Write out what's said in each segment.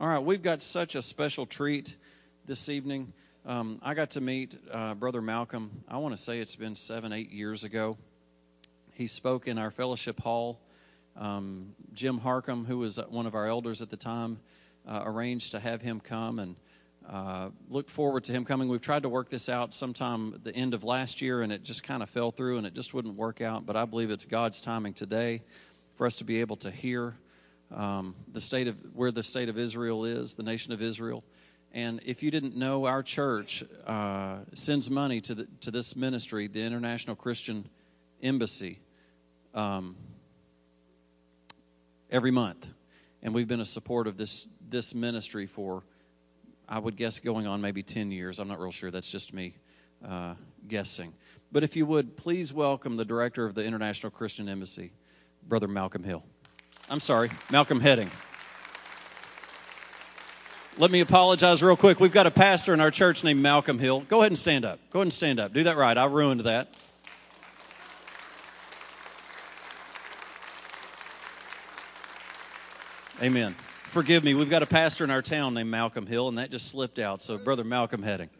All right, we've got such a special treat this evening. Um, I got to meet uh, Brother Malcolm, I want to say it's been seven, eight years ago. He spoke in our fellowship hall. Um, Jim Harcum, who was one of our elders at the time, uh, arranged to have him come and uh, look forward to him coming. We've tried to work this out sometime at the end of last year, and it just kind of fell through and it just wouldn't work out. But I believe it's God's timing today for us to be able to hear um, the state of where the state of Israel is, the nation of Israel. And if you didn't know, our church uh, sends money to the, to this ministry, the International Christian Embassy, um, every month, and we've been a support of this this ministry for, I would guess, going on maybe ten years. I'm not real sure. That's just me uh, guessing. But if you would, please welcome the director of the International Christian Embassy, Brother Malcolm Hill. I'm sorry, Malcolm Hedding. Let me apologize real quick. We've got a pastor in our church named Malcolm Hill. Go ahead and stand up. Go ahead and stand up. Do that right. I ruined that. Amen. Forgive me. We've got a pastor in our town named Malcolm Hill, and that just slipped out. So, Brother Malcolm Hedding.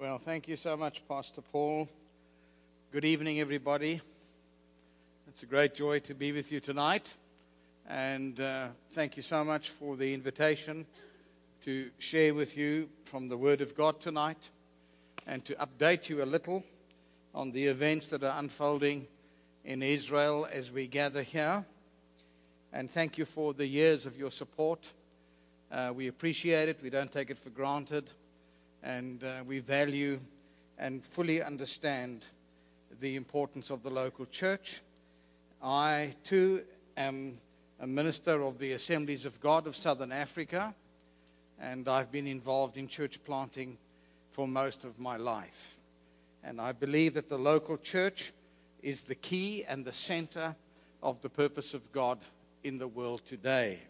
Well, thank you so much, Pastor Paul. Good evening, everybody. It's a great joy to be with you tonight. And uh, thank you so much for the invitation to share with you from the Word of God tonight and to update you a little on the events that are unfolding in Israel as we gather here. And thank you for the years of your support. Uh, we appreciate it, we don't take it for granted and uh, we value and fully understand the importance of the local church. I, too, am a minister of the Assemblies of God of Southern Africa, and I've been involved in church planting for most of my life. And I believe that the local church is the key and the center of the purpose of God in the world today.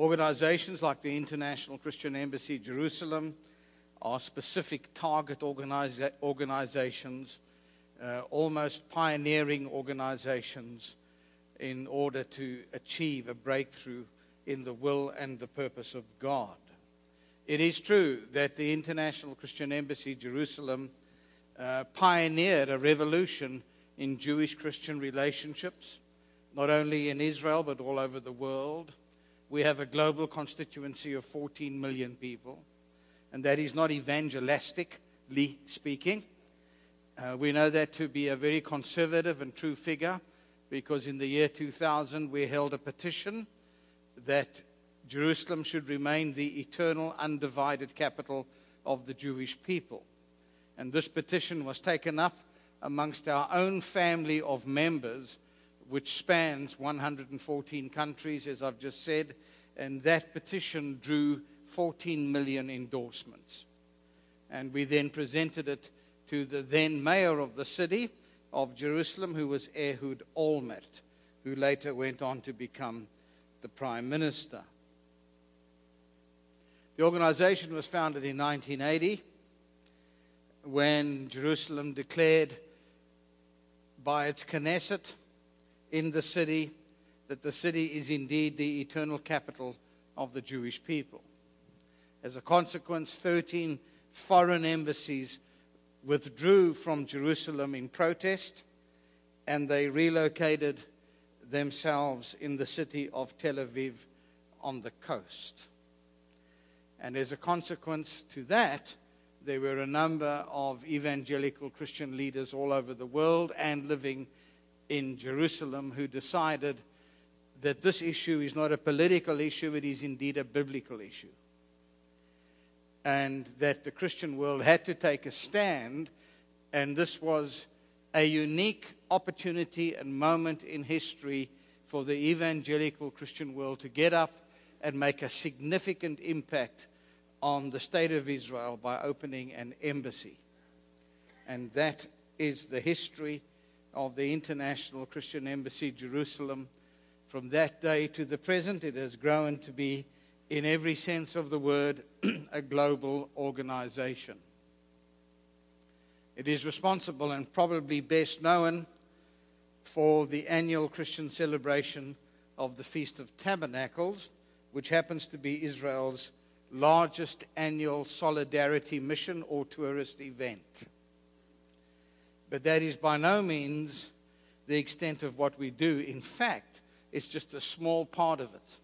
Organizations like the International Christian Embassy Jerusalem are specific target organiza- organizations, uh, almost pioneering organizations, in order to achieve a breakthrough in the will and the purpose of God. It is true that the International Christian Embassy Jerusalem uh, pioneered a revolution in Jewish Christian relationships, not only in Israel but all over the world we have a global constituency of 14 million people, and that is not evangelistically speaking. Uh, we know that to be a very conservative and true figure because in the year 2000 we held a petition that Jerusalem should remain the eternal, undivided capital of the Jewish people. And this petition was taken up amongst our own family of members which spans 114 countries, as I've just said, and that petition drew 14 million endorsements. And we then presented it to the then mayor of the city of Jerusalem, who was Ehud Olmert, who later went on to become the prime minister. The organization was founded in 1980 when Jerusalem declared by its Knesset in the city that the city is indeed the eternal capital of the Jewish people. As a consequence, 13 foreign embassies withdrew from Jerusalem in protest and they relocated themselves in the city of Tel Aviv on the coast. And as a consequence to that, there were a number of evangelical Christian leaders all over the world and living in Jerusalem who decided that this issue is not a political issue, it is indeed a biblical issue. And that the Christian world had to take a stand, and this was a unique opportunity and moment in history for the evangelical Christian world to get up and make a significant impact on the state of Israel by opening an embassy. And that is the history of the International Christian Embassy Jerusalem. From that day to the present, it has grown to be, in every sense of the word, a global organization. It is responsible and probably best known for the annual Christian celebration of the Feast of Tabernacles, which happens to be Israel's largest annual solidarity mission or tourist event. But that is by no means the extent of what we do. In fact, it's just a small part of it.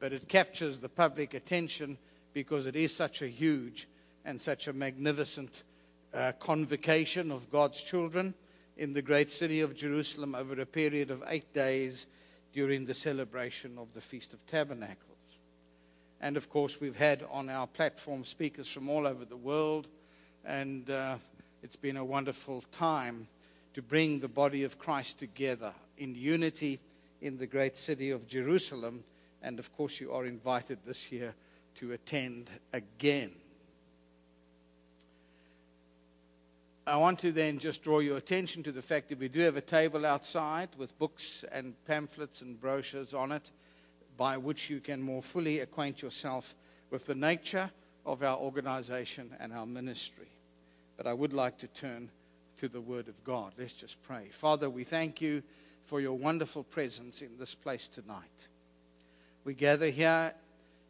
But it captures the public attention because it is such a huge and such a magnificent uh, convocation of God's children in the great city of Jerusalem over a period of eight days during the celebration of the Feast of Tabernacles. And of course, we've had on our platform speakers from all over the world, and uh, it's been a wonderful time to bring the body of Christ together in unity in the great city of Jerusalem. And of course, you are invited this year to attend again. I want to then just draw your attention to the fact that we do have a table outside with books and pamphlets and brochures on it by which you can more fully acquaint yourself with the nature of our organization and our ministry. But I would like to turn to the Word of God. Let's just pray. Father, we thank you for your wonderful presence in this place tonight. We gather here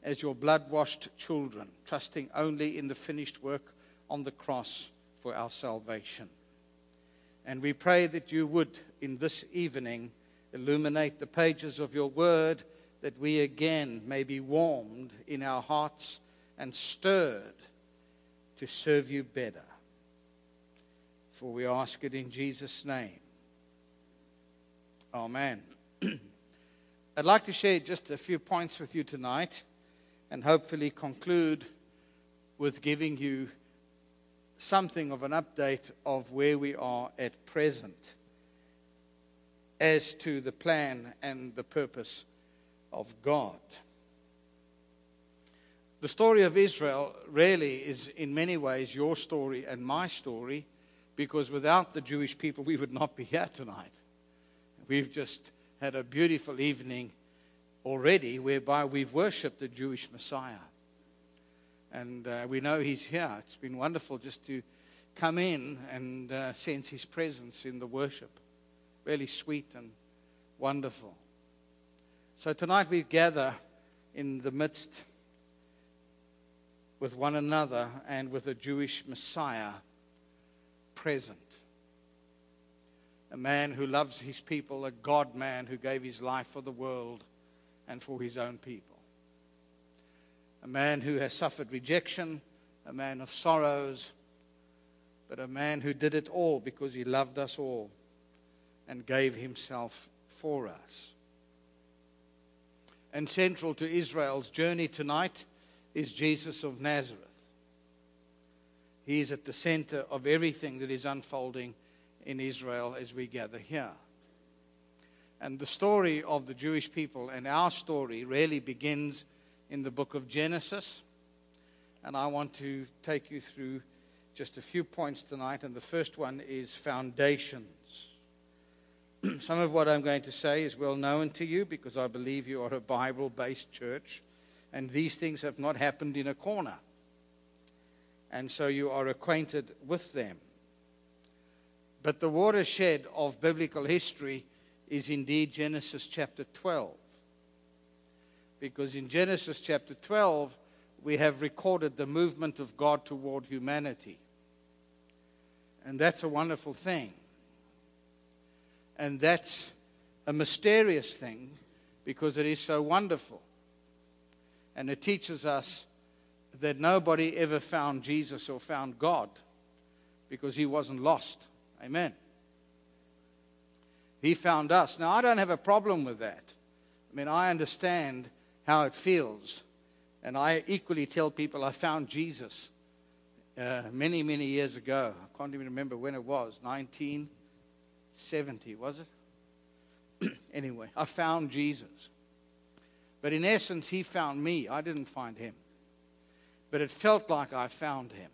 as your blood washed children, trusting only in the finished work on the cross for our salvation. And we pray that you would, in this evening, illuminate the pages of your word, that we again may be warmed in our hearts and stirred to serve you better. For we ask it in Jesus' name. Amen. I'd like to share just a few points with you tonight and hopefully conclude with giving you something of an update of where we are at present as to the plan and the purpose of God. The story of Israel really is, in many ways, your story and my story, because without the Jewish people, we would not be here tonight. We've just had a beautiful evening already whereby we've worshiped the Jewish Messiah and uh, we know He's here. It's been wonderful just to come in and uh, sense His presence in the worship. Really sweet and wonderful. So tonight we gather in the midst with one another and with a Jewish Messiah present. A man who loves his people, a God man who gave his life for the world and for his own people a man who has suffered rejection, a man of sorrows, but a man who did it all because he loved us all and gave himself for us. And central to Israel's journey tonight is Jesus of Nazareth. He is at the center of everything that is unfolding in Israel as we gather here. And the story of the Jewish people and our story really begins in the book of Genesis. And I want to take you through just a few points tonight. And the first one is foundations. Some of what I'm going to say is well known to you because I believe you are a Bible based church. And these things have not happened in a corner. And so you are acquainted with them. But the watershed of biblical history is indeed Genesis chapter 12 because in Genesis chapter 12, we have recorded the movement of God toward humanity. And that's a wonderful thing. And that's a mysterious thing because it is so wonderful. And it teaches us that nobody ever found Jesus or found God because he wasn't lost. Amen. He found us. Now, I don't have a problem with that. I mean, I understand how it feels. And I equally tell people I found Jesus uh, many, many years ago. I can't even remember when it was 1970, was it? anyway, I found Jesus. But in essence, he found me. I didn't find him. But it felt like I found him.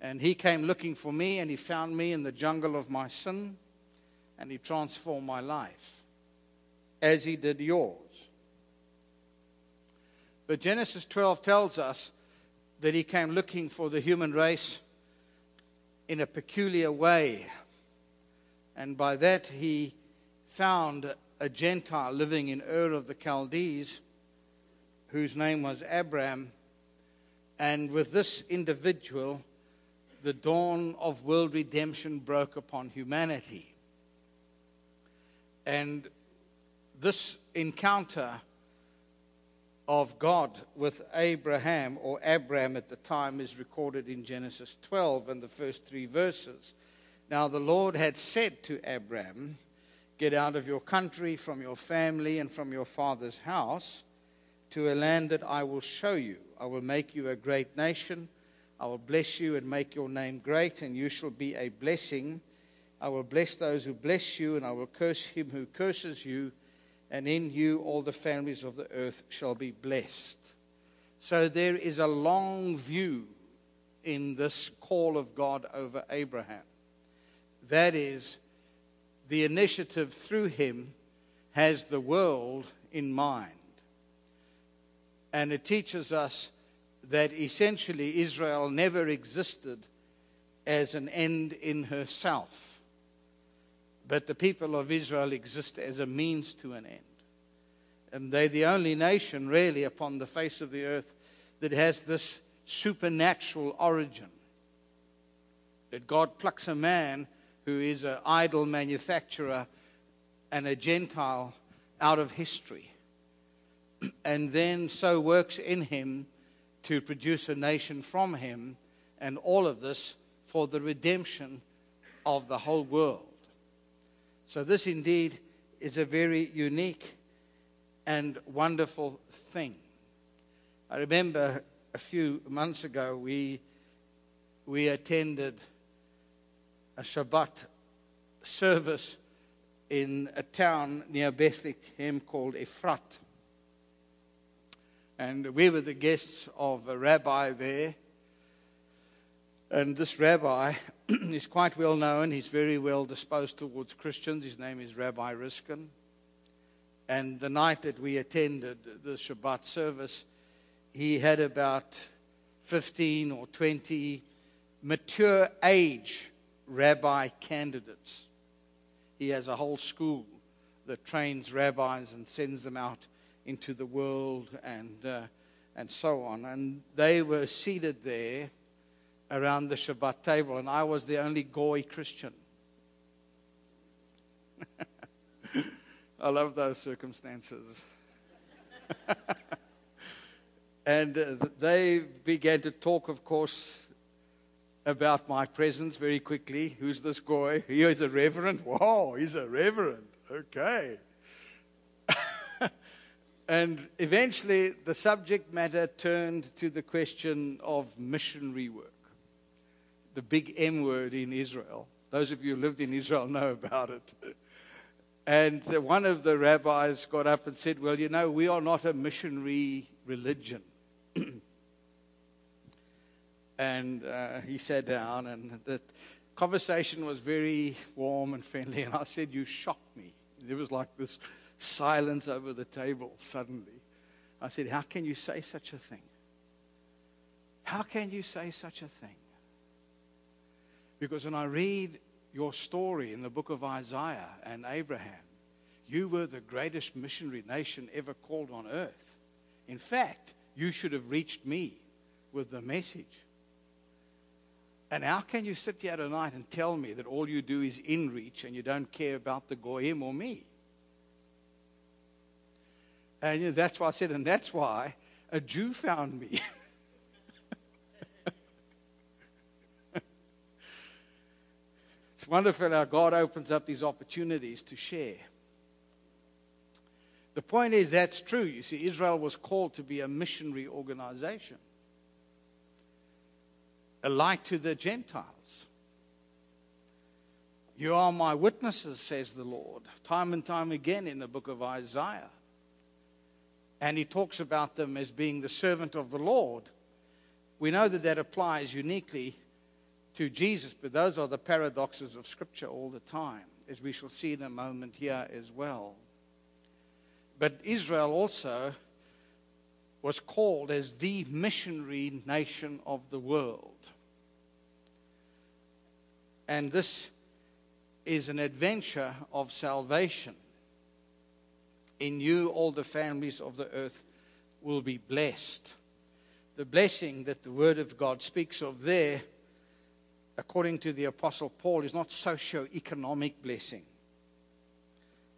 And he came looking for me, and he found me in the jungle of my sin, and he transformed my life as he did yours. But Genesis 12 tells us that he came looking for the human race in a peculiar way. And by that, he found a Gentile living in Ur of the Chaldees, whose name was Abram. And with this individual, the dawn of world redemption broke upon humanity. And this encounter of God with Abraham, or Abram at the time, is recorded in Genesis 12 and the first three verses. Now, the Lord had said to Abram, Get out of your country, from your family, and from your father's house to a land that I will show you. I will make you a great nation. I will bless you and make your name great, and you shall be a blessing. I will bless those who bless you, and I will curse him who curses you and in you all the families of the earth shall be blessed. So there is a long view in this call of God over Abraham. That is, the initiative through him has the world in mind. And it teaches us that essentially Israel never existed as an end in herself but the people of Israel exist as a means to an end. And they're the only nation, really, upon the face of the earth that has this supernatural origin. That God plucks a man who is an idol manufacturer and a Gentile out of history, and then so works in him to produce a nation from him, and all of this for the redemption of the whole world. So, this indeed is a very unique and wonderful thing. I remember a few months ago we, we attended a Shabbat service in a town near Bethlehem called Ephrat. And we were the guests of a rabbi there. And this rabbi is quite well known. He's very well disposed towards Christians. His name is Rabbi Riskin. And the night that we attended the Shabbat service, he had about 15 or 20 mature age rabbi candidates. He has a whole school that trains rabbis and sends them out into the world and, uh, and so on. And they were seated there around the Shabbat table, and I was the only Goy Christian. I love those circumstances. and uh, they began to talk, of course, about my presence very quickly. Who's this Goy? He is a reverend. Wow, he's a reverend. Okay. And eventually, the subject matter turned to the question of missionary work the big M word in Israel. Those of you who lived in Israel know about it. And one of the rabbis got up and said, Well, you know, we are not a missionary religion. and uh, he sat down, and the conversation was very warm and friendly. And I said, You shocked me. There was like this silence over the table suddenly. I said, How can you say such a thing? How can you say such a thing? Because when I read your story in the book of Isaiah and Abraham, you were the greatest missionary nation ever called on earth. In fact, you should have reached me with the message. And how can you sit here tonight and tell me that all you do is in reach and you don't care about the Goyim or me? And you know, that's why I said, and that's why a Jew found me. It's wonderful how God opens up these opportunities to share. The point is, that's true. You see, Israel was called to be a missionary organization, a light to the Gentiles. You are my witnesses, says the Lord, time and time again in the book of Isaiah. And he talks about them as being the servant of the Lord. We know that that applies uniquely to Jesus. But those are the paradoxes of Scripture all the time, as we shall see in a moment here as well. But Israel also was called as the missionary nation of the world. And this is an adventure of salvation. In you, all the families of the earth will be blessed. The blessing that the Word of God speaks of there, according to the Apostle Paul, is not socio-economic blessing.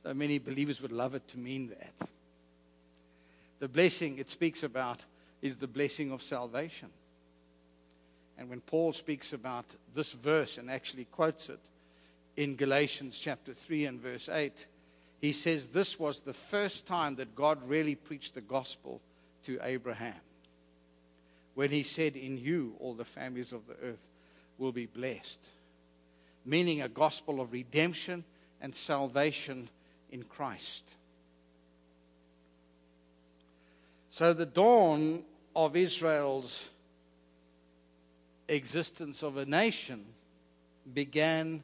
Though many believers would love it to mean that. The blessing it speaks about is the blessing of salvation. And when Paul speaks about this verse and actually quotes it in Galatians chapter 3 and verse 8, he says this was the first time that God really preached the gospel to Abraham. When he said, In you all the families of the earth will be blessed. Meaning a gospel of redemption and salvation in Christ. So the dawn of Israel's existence of a nation began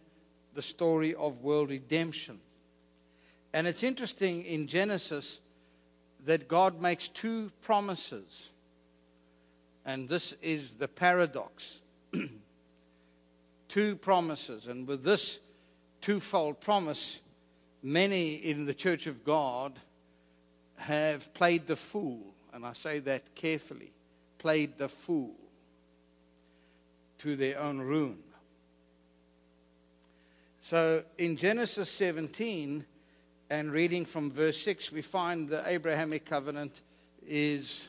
the story of world redemption. And it's interesting in Genesis that God makes two promises. And this is the paradox. two promises. And with this twofold promise, many in the church of God have played the fool. And I say that carefully played the fool to their own ruin. So in Genesis 17, and reading from verse 6, we find the Abrahamic covenant is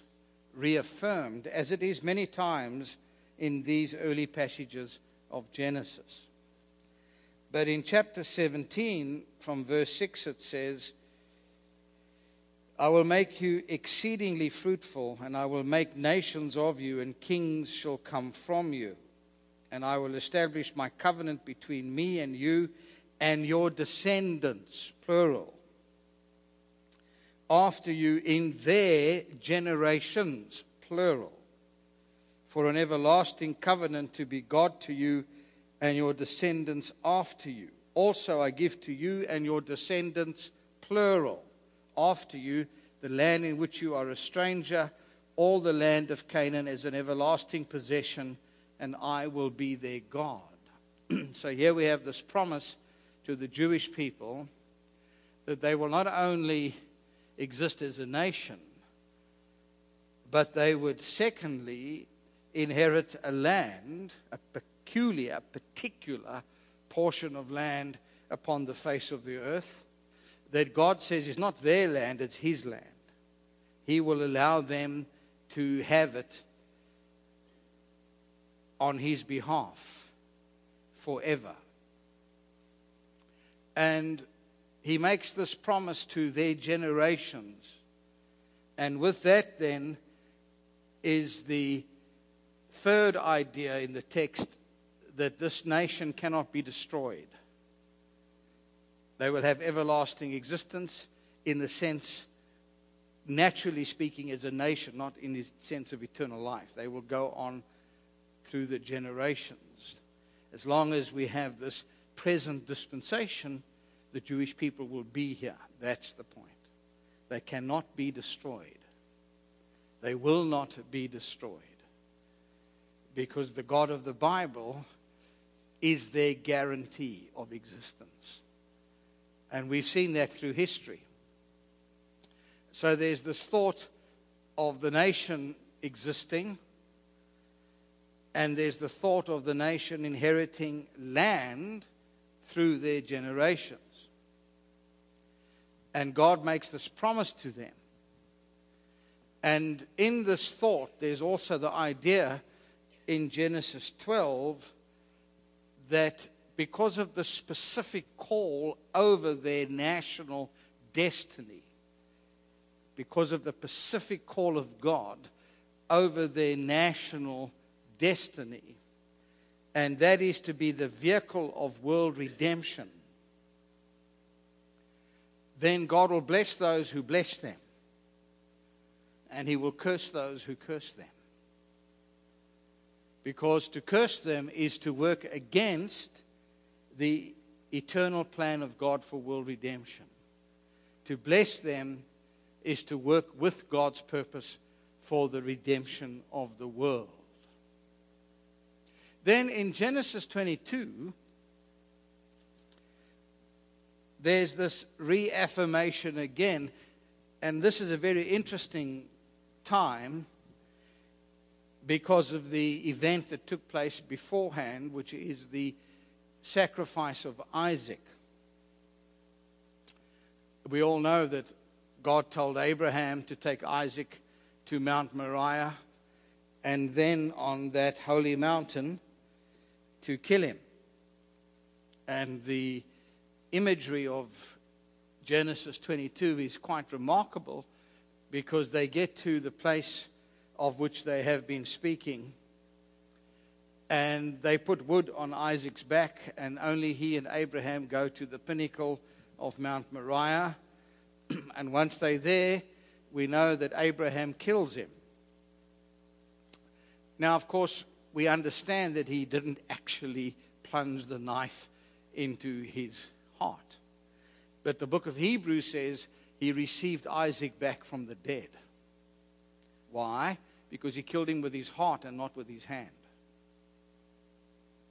reaffirmed, as it is many times in these early passages of Genesis. But in chapter 17, from verse 6, it says, I will make you exceedingly fruitful, and I will make nations of you, and kings shall come from you and I will establish my covenant between me and you and your descendants, plural, after you in their generations, plural, for an everlasting covenant to be God to you and your descendants after you. Also, I give to you and your descendants, plural, after you, the land in which you are a stranger, all the land of Canaan as an everlasting possession and I will be their God. so here we have this promise to the Jewish people that they will not only exist as a nation, but they would secondly inherit a land, a peculiar, particular portion of land upon the face of the earth that God says is not their land, it's His land. He will allow them to have it on his behalf forever. And he makes this promise to their generations. And with that, then, is the third idea in the text that this nation cannot be destroyed. They will have everlasting existence in the sense, naturally speaking, as a nation, not in the sense of eternal life. They will go on through the generations. As long as we have this present dispensation, the Jewish people will be here. That's the point. They cannot be destroyed. They will not be destroyed. Because the God of the Bible is their guarantee of existence. And we've seen that through history. So there's this thought of the nation existing and there's the thought of the nation inheriting land through their generations. And God makes this promise to them. And in this thought, there's also the idea in Genesis 12 that because of the specific call over their national destiny, because of the specific call of God over their national destiny, and that is to be the vehicle of world redemption, then God will bless those who bless them, and He will curse those who curse them. Because to curse them is to work against the eternal plan of God for world redemption. To bless them is to work with God's purpose for the redemption of the world. Then in Genesis 22, there's this reaffirmation again. And this is a very interesting time because of the event that took place beforehand, which is the sacrifice of Isaac. We all know that God told Abraham to take Isaac to Mount Moriah and then on that holy mountain to kill him. And the imagery of Genesis 22 is quite remarkable because they get to the place of which they have been speaking and they put wood on Isaac's back, and only he and Abraham go to the pinnacle of Mount Moriah. and once they're there, we know that Abraham kills him. Now, of course, we understand that he didn't actually plunge the knife into his heart. But the book of Hebrews says he received Isaac back from the dead. Why? Because he killed him with his heart and not with his hand.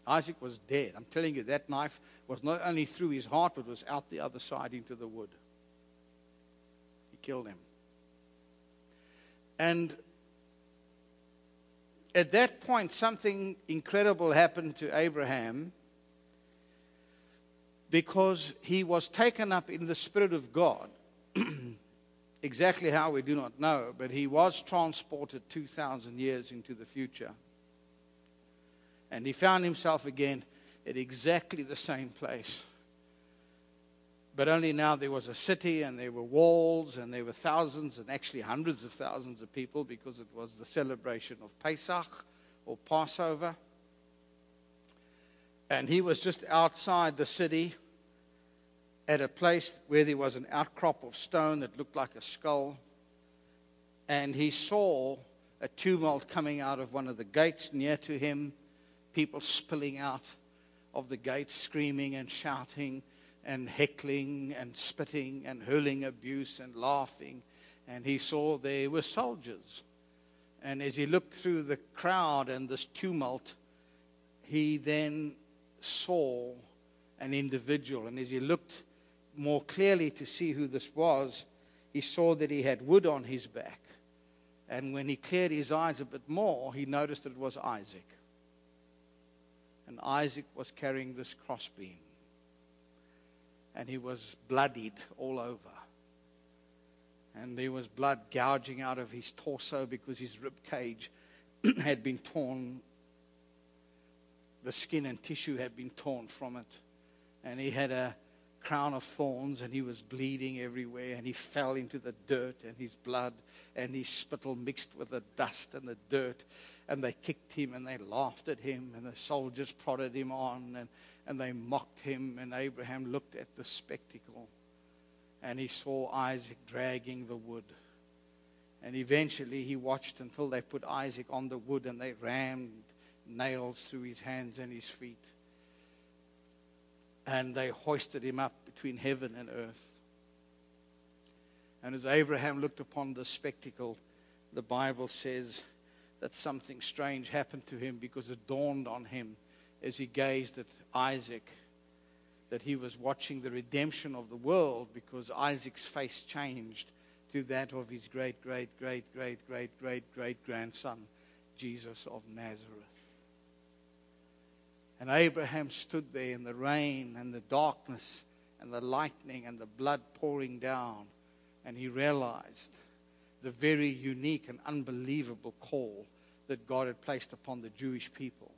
Isaac was dead. I'm telling you, that knife was not only through his heart, but was out the other side into the wood. He killed him. And at that point, something incredible happened to Abraham because he was taken up in the Spirit of God. exactly how we do not know, but he was transported 2,000 years into the future. And he found himself again at exactly the same place. But only now there was a city and there were walls and there were thousands and actually hundreds of thousands of people because it was the celebration of Pesach or Passover. And he was just outside the city at a place where there was an outcrop of stone that looked like a skull. And he saw a tumult coming out of one of the gates near to him people spilling out of the gates, screaming and shouting and heckling and spitting and hurling abuse and laughing. And he saw there were soldiers. And as he looked through the crowd and this tumult, he then saw an individual. And as he looked more clearly to see who this was, he saw that he had wood on his back. And when he cleared his eyes a bit more, he noticed that it was Isaac and Isaac was carrying this crossbeam. And he was bloodied all over. And there was blood gouging out of his torso because his rib cage had been torn. The skin and tissue had been torn from it. And he had a crown of thorns and he was bleeding everywhere and he fell into the dirt and his blood and his spittle mixed with the dust and the dirt and they kicked him and they laughed at him and the soldiers prodded him on and, and they mocked him and Abraham looked at the spectacle and he saw Isaac dragging the wood. And eventually he watched until they put Isaac on the wood and they rammed nails through his hands and his feet. And they hoisted him up between heaven and earth. And as Abraham looked upon the spectacle, the Bible says that something strange happened to him because it dawned on him as he gazed at Isaac that he was watching the redemption of the world because Isaac's face changed to that of his great, great, great, great, great, great, great grandson, Jesus of Nazareth. And Abraham stood there in the rain and the darkness and the lightning and the blood pouring down, and he realized the very unique and unbelievable call that God had placed upon the Jewish people.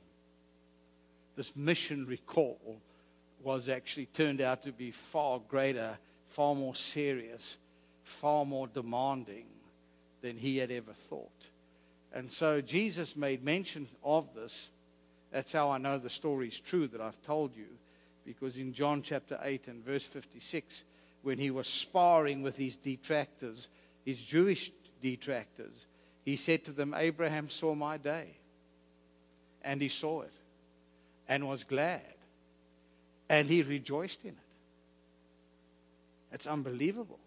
This missionary call was actually turned out to be far greater, far more serious, far more demanding than he had ever thought. And so Jesus made mention of this. That's how I know the story is true that I've told you. Because in John chapter 8 and verse 56, when he was sparring with his detractors, his Jewish detractors, he said to them, Abraham saw my day. And he saw it and was glad. And he rejoiced in it. It's unbelievable.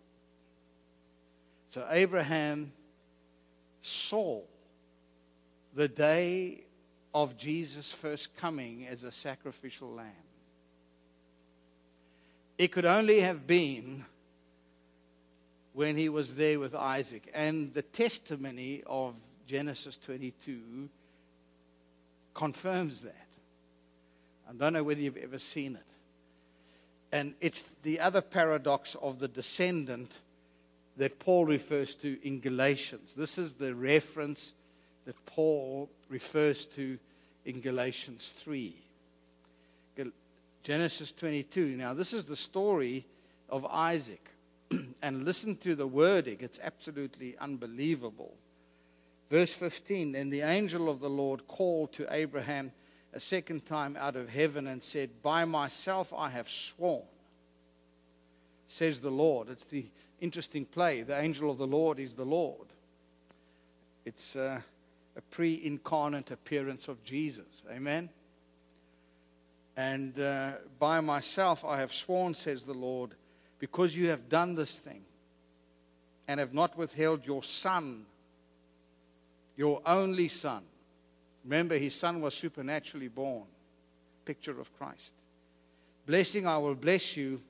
So Abraham saw the day of Jesus' first coming as a sacrificial lamb. It could only have been when he was there with Isaac. And the testimony of Genesis 22 confirms that. I don't know whether you've ever seen it. And it's the other paradox of the descendant that Paul refers to in Galatians. This is the reference that Paul refers to in Galatians 3. Genesis 22. Now, this is the story of Isaac. and listen to the wording, it's absolutely unbelievable. Verse 15 Then the angel of the Lord called to Abraham a second time out of heaven and said, By myself I have sworn, says the Lord. It's the interesting play. The angel of the Lord is the Lord. It's uh, a pre incarnate appearance of Jesus. Amen. And uh, by myself I have sworn, says the Lord, because you have done this thing and have not withheld your son, your only son. Remember, his son was supernaturally born, picture of Christ. Blessing, I will bless you,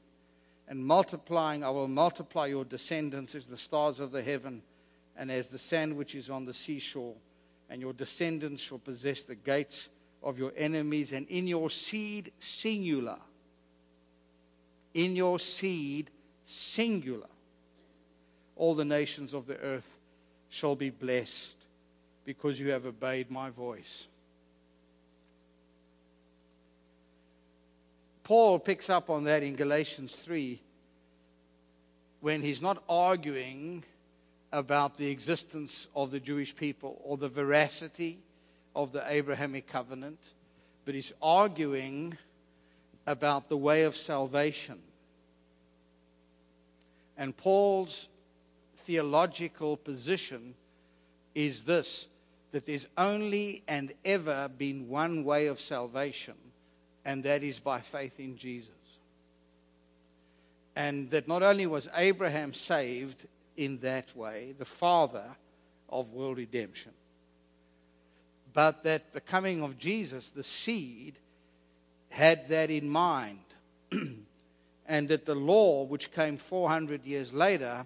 and multiplying, I will multiply your descendants as the stars of the heaven and as the sand which is on the seashore. And your descendants shall possess the gates of your enemies, and in your seed, singular. In your seed, singular. All the nations of the earth shall be blessed because you have obeyed my voice. Paul picks up on that in Galatians 3 when he's not arguing about the existence of the Jewish people or the veracity of the Abrahamic covenant, but he's arguing about the way of salvation. And Paul's theological position is this that there's only and ever been one way of salvation, and that is by faith in Jesus. And that not only was Abraham saved in that way, the father of world redemption, but that the coming of Jesus, the seed, had that in mind. and that the law, which came 400 years later,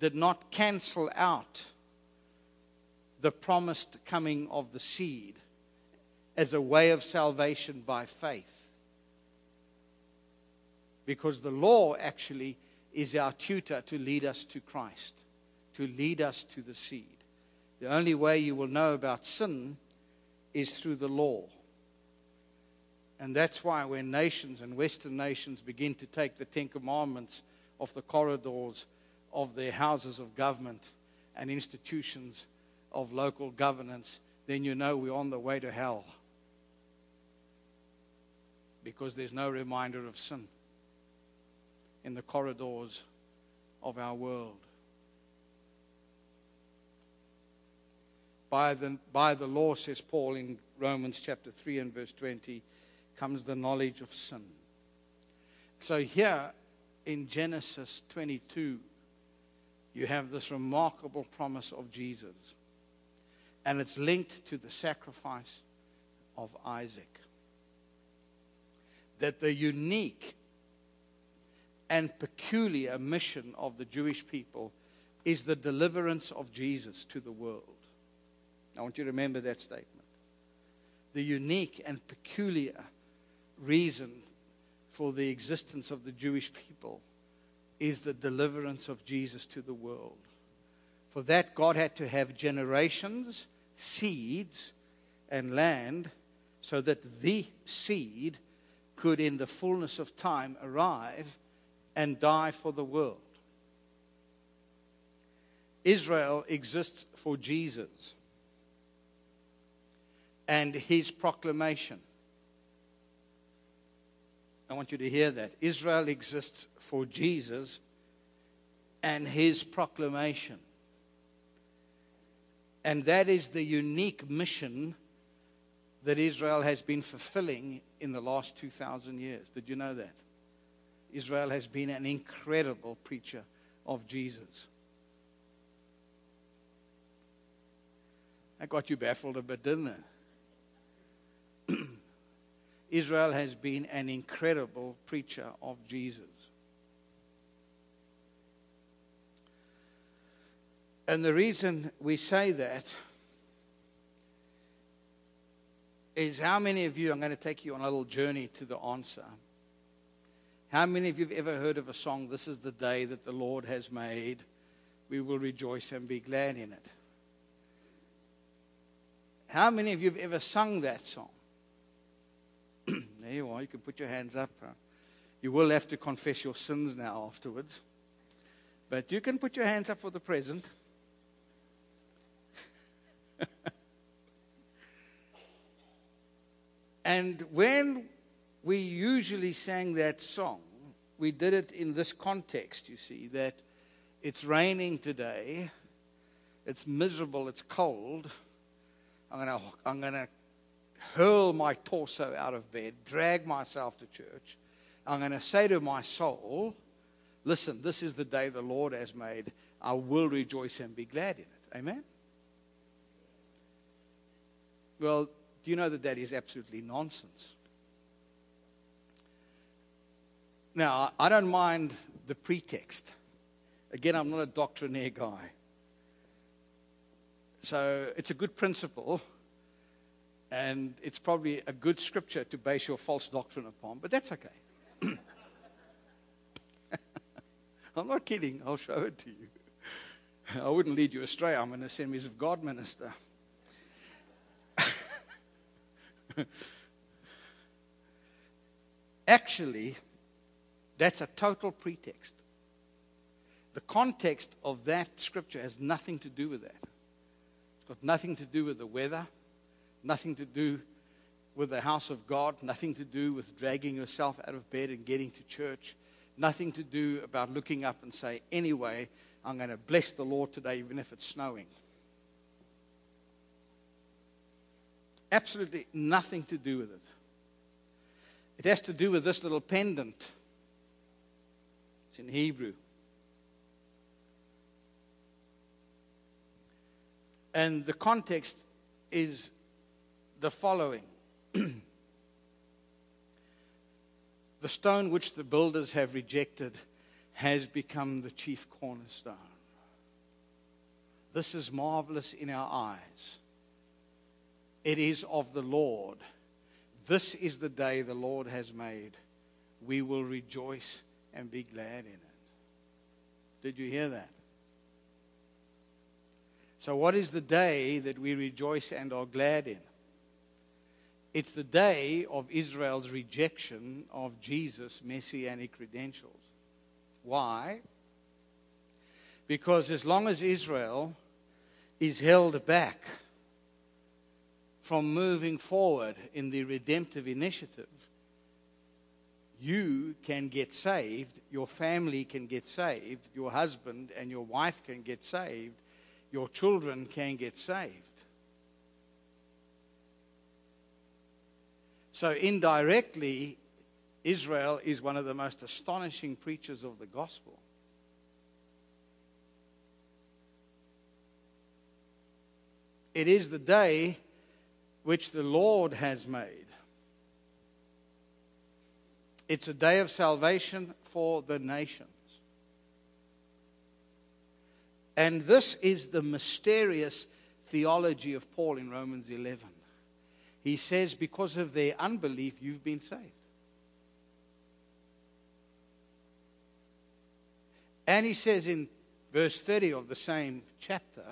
did not cancel out the promised coming of the seed as a way of salvation by faith. Because the law actually is our tutor to lead us to Christ, to lead us to the seed. The only way you will know about sin is through the law. And that's why when nations and Western nations begin to take the Ten Commandments off the corridors of their houses of government and institutions of local governance, then you know we're on the way to hell. Because there's no reminder of sin in the corridors of our world. By the, by the law, says Paul in Romans chapter 3 and verse 20, comes the knowledge of sin. So here in Genesis 22, you have this remarkable promise of Jesus. And it's linked to the sacrifice of Isaac. That the unique and peculiar mission of the Jewish people is the deliverance of Jesus to the world. I want you to remember that statement. The unique and peculiar reason for the existence of the Jewish people is the deliverance of Jesus to the world. For that, God had to have generations, seeds, and land so that the seed could, in the fullness of time, arrive and die for the world. Israel exists for Jesus and his proclamation. I want you to hear that. Israel exists for Jesus and his proclamation. And that is the unique mission that Israel has been fulfilling in the last 2,000 years. Did you know that? Israel has been an incredible preacher of Jesus. I got you baffled a bit, didn't it? Israel has been an incredible preacher of Jesus. And the reason we say that is how many of you, I'm going to take you on a little journey to the answer. How many of you have ever heard of a song, This is the day that the Lord has made? We will rejoice and be glad in it. How many of you have ever sung that song? there you are. You can put your hands up. Uh, you will have to confess your sins now afterwards. But you can put your hands up for the present. And when we usually sang that song, we did it in this context, you see, that it's raining today, it's miserable, it's cold. I'm going to I'm going to hurl my torso out of bed, drag myself to church. I'm going to say to my soul, listen, this is the day the Lord has made. I will rejoice and be glad in it. Amen? Well, do you know that that is absolutely nonsense? Now, I don't mind the pretext. Again, I'm not a doctrinaire guy. So it's a good principle, and it's probably a good scripture to base your false doctrine upon, but that's okay. I'm not kidding. I'll show it to you. I wouldn't lead you astray. I'm an Assemblies of God minister. Actually, that's a total pretext. The context of that scripture has nothing to do with that. It's got nothing to do with the weather, nothing to do with the house of God, nothing to do with dragging yourself out of bed and getting to church, nothing to do about looking up and say, anyway, I'm going to bless the Lord today, even if it's snowing. Absolutely nothing to do with it. It has to do with this little pendant. It's in Hebrew. And the context is the following The stone which the builders have rejected has become the chief cornerstone. This is marvelous in our eyes. It is of the Lord. This is the day the Lord has made. We will rejoice and be glad in it. Did you hear that? So, what is the day that we rejoice and are glad in? It's the day of Israel's rejection of Jesus' messianic credentials. Why? Because as long as Israel is held back from moving forward in the redemptive initiative, you can get saved, your family can get saved, your husband and your wife can get saved, your children can get saved. So, indirectly, Israel is one of the most astonishing preachers of the gospel. It is the day which the Lord has made. It's a day of salvation for the nations. And this is the mysterious theology of Paul in Romans 11. He says, because of their unbelief, you've been saved. And he says in verse 30 of the same chapter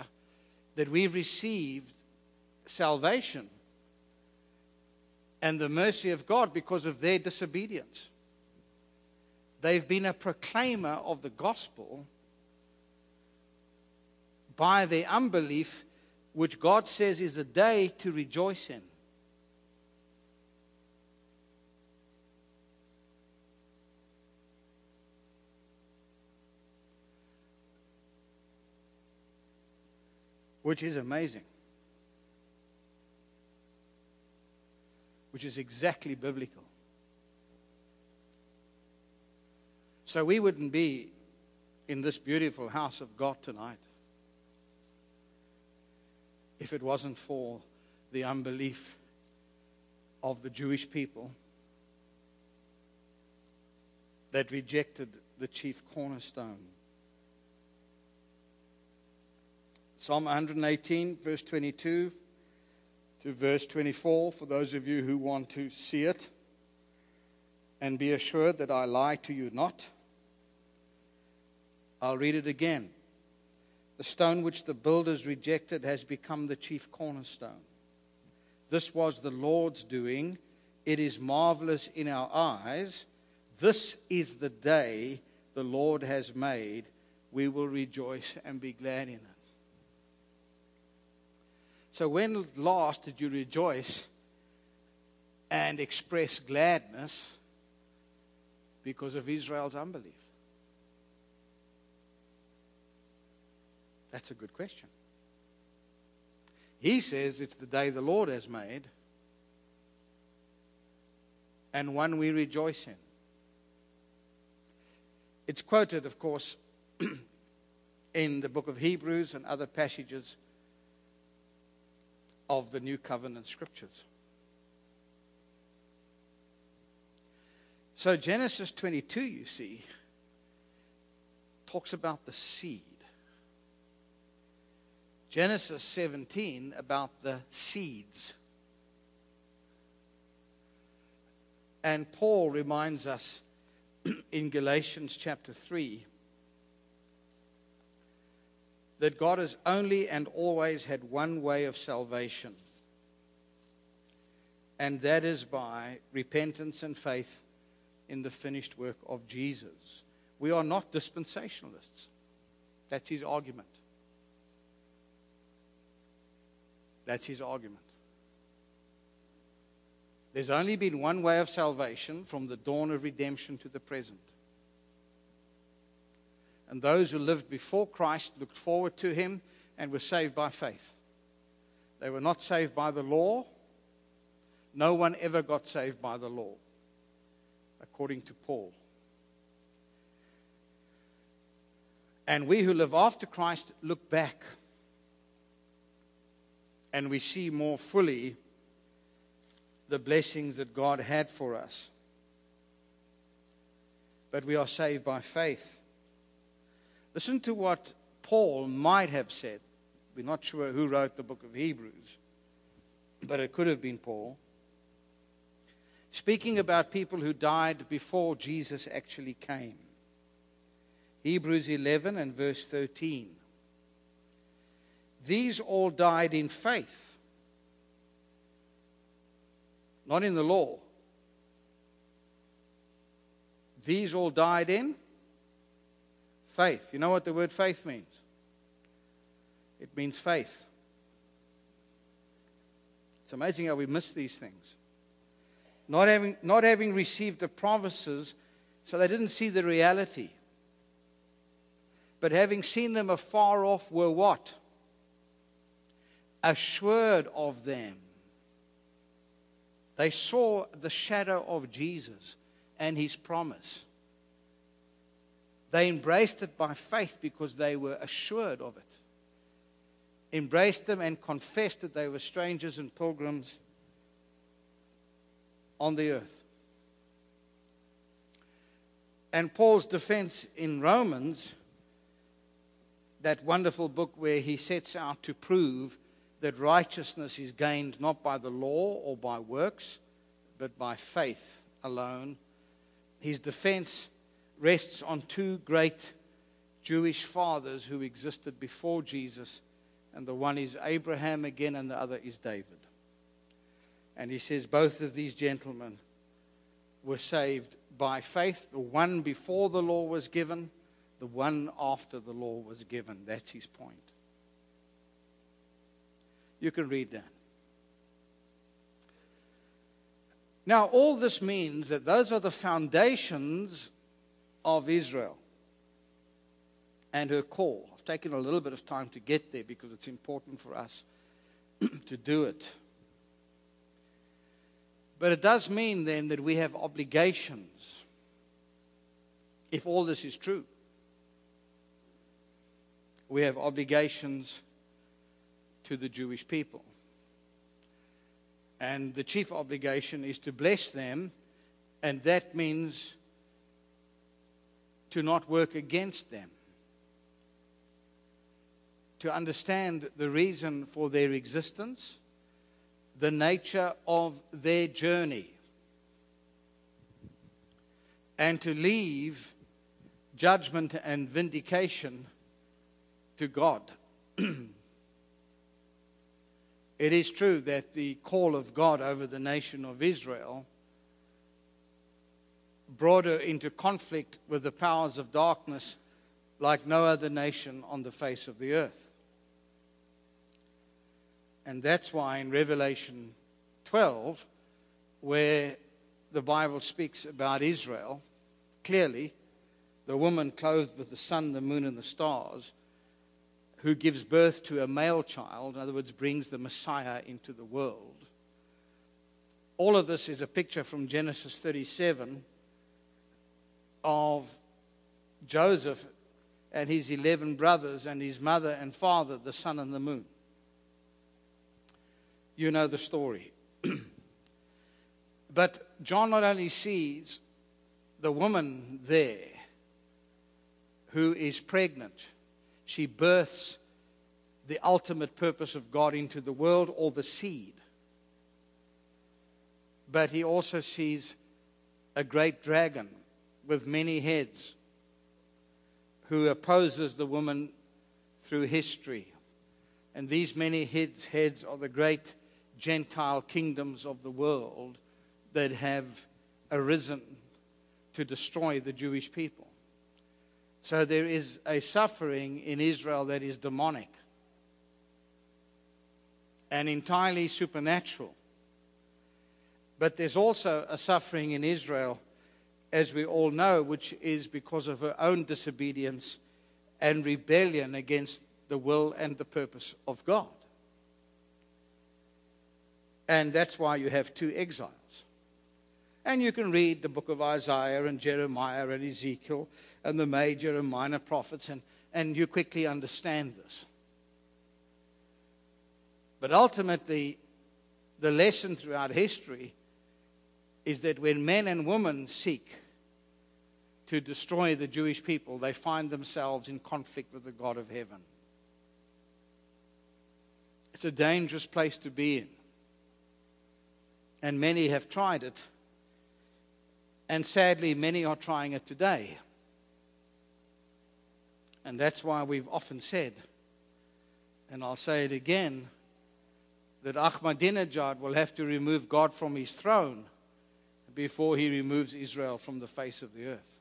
that we've received salvation and the mercy of God because of their disobedience. They've been a proclaimer of the gospel by their unbelief, which God says is a day to rejoice in. Which is amazing. Which is exactly biblical. So we wouldn't be in this beautiful house of God tonight if it wasn't for the unbelief of the Jewish people that rejected the chief cornerstone. Psalm 118, verse 22 to verse 24, for those of you who want to see it. And be assured that I lie to you not. I'll read it again. The stone which the builders rejected has become the chief cornerstone. This was the Lord's doing. It is marvelous in our eyes. This is the day the Lord has made. We will rejoice and be glad in it. So, when last did you rejoice and express gladness because of Israel's unbelief? That's a good question. He says it's the day the Lord has made and one we rejoice in. It's quoted, of course, in the book of Hebrews and other passages of the New Covenant scriptures. So, Genesis 22, you see, talks about the seed. Genesis 17 about the seeds. And Paul reminds us in Galatians chapter 3 that God has only and always had one way of salvation, and that is by repentance and faith in the finished work of Jesus. We are not dispensationalists. That's his argument. That's his argument. There's only been one way of salvation from the dawn of redemption to the present. And those who lived before Christ looked forward to him and were saved by faith. They were not saved by the law. No one ever got saved by the law, according to Paul. And we who live after Christ look back and we see more fully the blessings that God had for us. But we are saved by faith. Listen to what Paul might have said. We're not sure who wrote the book of Hebrews, but it could have been Paul. Speaking about people who died before Jesus actually came. Hebrews 11 and verse 13. These all died in faith, not in the law. These all died in Faith. You know what the word faith means? It means faith. It's amazing how we miss these things. Not having, not having received the promises, so they didn't see the reality. But having seen them afar off, were what? Assured of them. They saw the shadow of Jesus and his promise. They embraced it by faith because they were assured of it. Embraced them and confessed that they were strangers and pilgrims on the earth. And Paul's defense in Romans, that wonderful book where he sets out to prove that righteousness is gained not by the law or by works, but by faith alone. His defense rests on two great Jewish fathers who existed before Jesus, and the one is Abraham again, and the other is David. And he says both of these gentlemen were saved by faith, the one before the law was given, the one after the law was given. That's his point. You can read that. Now, all this means that those are the foundations of Israel and her call. I've taken a little bit of time to get there because it's important for us to do it. But it does mean then that we have obligations if all this is true. We have obligations to the Jewish people. And the chief obligation is to bless them, and that means to not work against them, to understand the reason for their existence, the nature of their journey, and to leave judgment and vindication to God. it is true that the call of God over the nation of Israel brought her into conflict with the powers of darkness like no other nation on the face of the earth. And that's why in Revelation 12, where the Bible speaks about Israel, clearly, the woman clothed with the sun, the moon, and the stars, who gives birth to a male child, in other words, brings the Messiah into the world. All of this is a picture from Genesis 37 of Joseph and his 11 brothers and his mother and father, the sun and the moon. You know the story. but John not only sees the woman there who is pregnant, she births the ultimate purpose of God into the world or the seed. But he also sees a great dragon with many heads who opposes the woman through history. And these many heads, heads are the great Gentile kingdoms of the world that have arisen to destroy the Jewish people. So there is a suffering in Israel that is demonic and entirely supernatural. But there's also a suffering in Israel as we all know, which is because of her own disobedience and rebellion against the will and the purpose of God. And that's why you have two exiles. And you can read the book of Isaiah and Jeremiah and Ezekiel and the major and minor prophets, and, and you quickly understand this. But ultimately, the lesson throughout history is that when men and women seek to destroy the Jewish people, they find themselves in conflict with the God of heaven. It's a dangerous place to be in. And many have tried it. And sadly, many are trying it today. And that's why we've often said, and I'll say it again, that Ahmadinejad will have to remove God from his throne before he removes Israel from the face of the earth.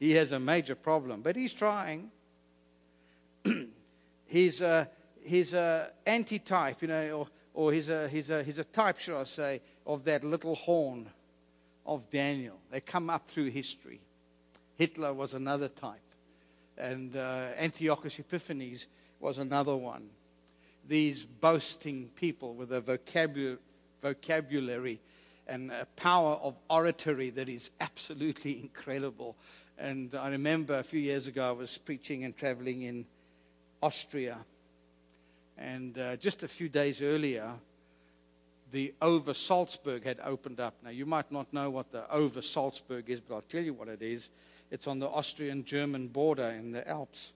He has a major problem, but he's trying. he's a, he's a anti-type, you know, or, or he's, a, he's, a, he's a type, shall I say, of that little horn of Daniel. They come up through history. Hitler was another type, and uh, Antiochus Epiphanes was another one. These boasting people with a vocabulary, vocabulary and a power of oratory that is absolutely incredible. And I remember a few years ago, I was preaching and traveling in Austria. And uh, just a few days earlier, the Obersalzberg had opened up. Now, you might not know what the Obersalzberg is, but I'll tell you what it is. It's on the Austrian German border in the Alps.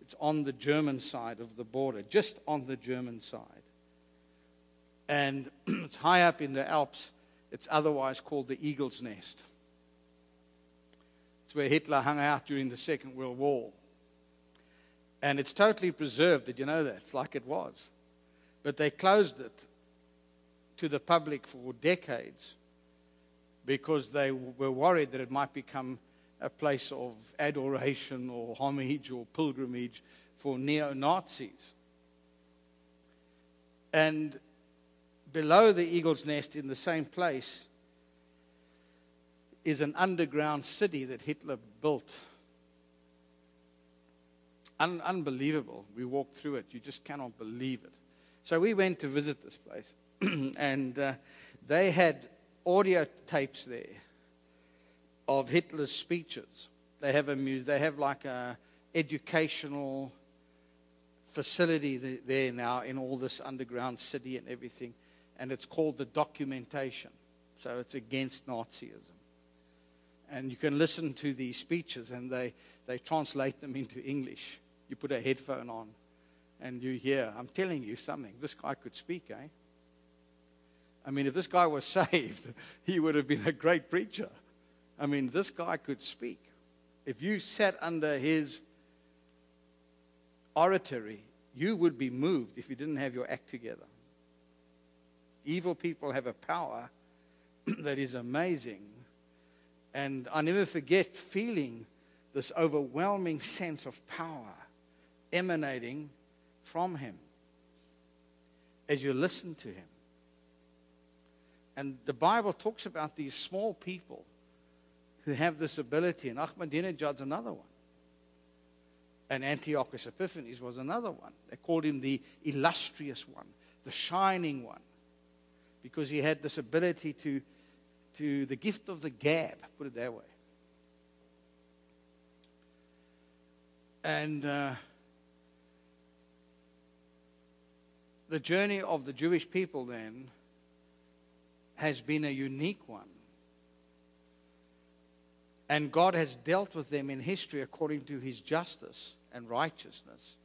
It's on the German side of the border, just on the German side. And it's high up in the Alps. It's otherwise called the Eagle's Nest. Where Hitler hung out during the Second World War. And it's totally preserved. Did you know that? It's like it was. But they closed it to the public for decades because they were worried that it might become a place of adoration or homage or pilgrimage for neo Nazis. And below the eagle's nest, in the same place, is an underground city that Hitler built. Un- unbelievable. We walked through it. You just cannot believe it. So we went to visit this place, and uh, they had audio tapes there of Hitler's speeches. They have a muse- they have like a educational facility there now in all this underground city and everything, and it's called the documentation. So it's against Nazism and you can listen to these speeches and they, they translate them into English. You put a headphone on and you hear, I'm telling you something, this guy could speak, eh? I mean, if this guy was saved, he would have been a great preacher. I mean, this guy could speak. If you sat under his oratory, you would be moved if you didn't have your act together. Evil people have a power that is amazing. And I never forget feeling this overwhelming sense of power emanating from him as you listen to him. And the Bible talks about these small people who have this ability, and Ahmadinejad's another one. And Antiochus Epiphanes was another one. They called him the illustrious one, the shining one, because he had this ability to, to the gift of the gab, put it that way. And uh, the journey of the Jewish people then has been a unique one. And God has dealt with them in history according to his justice and righteousness.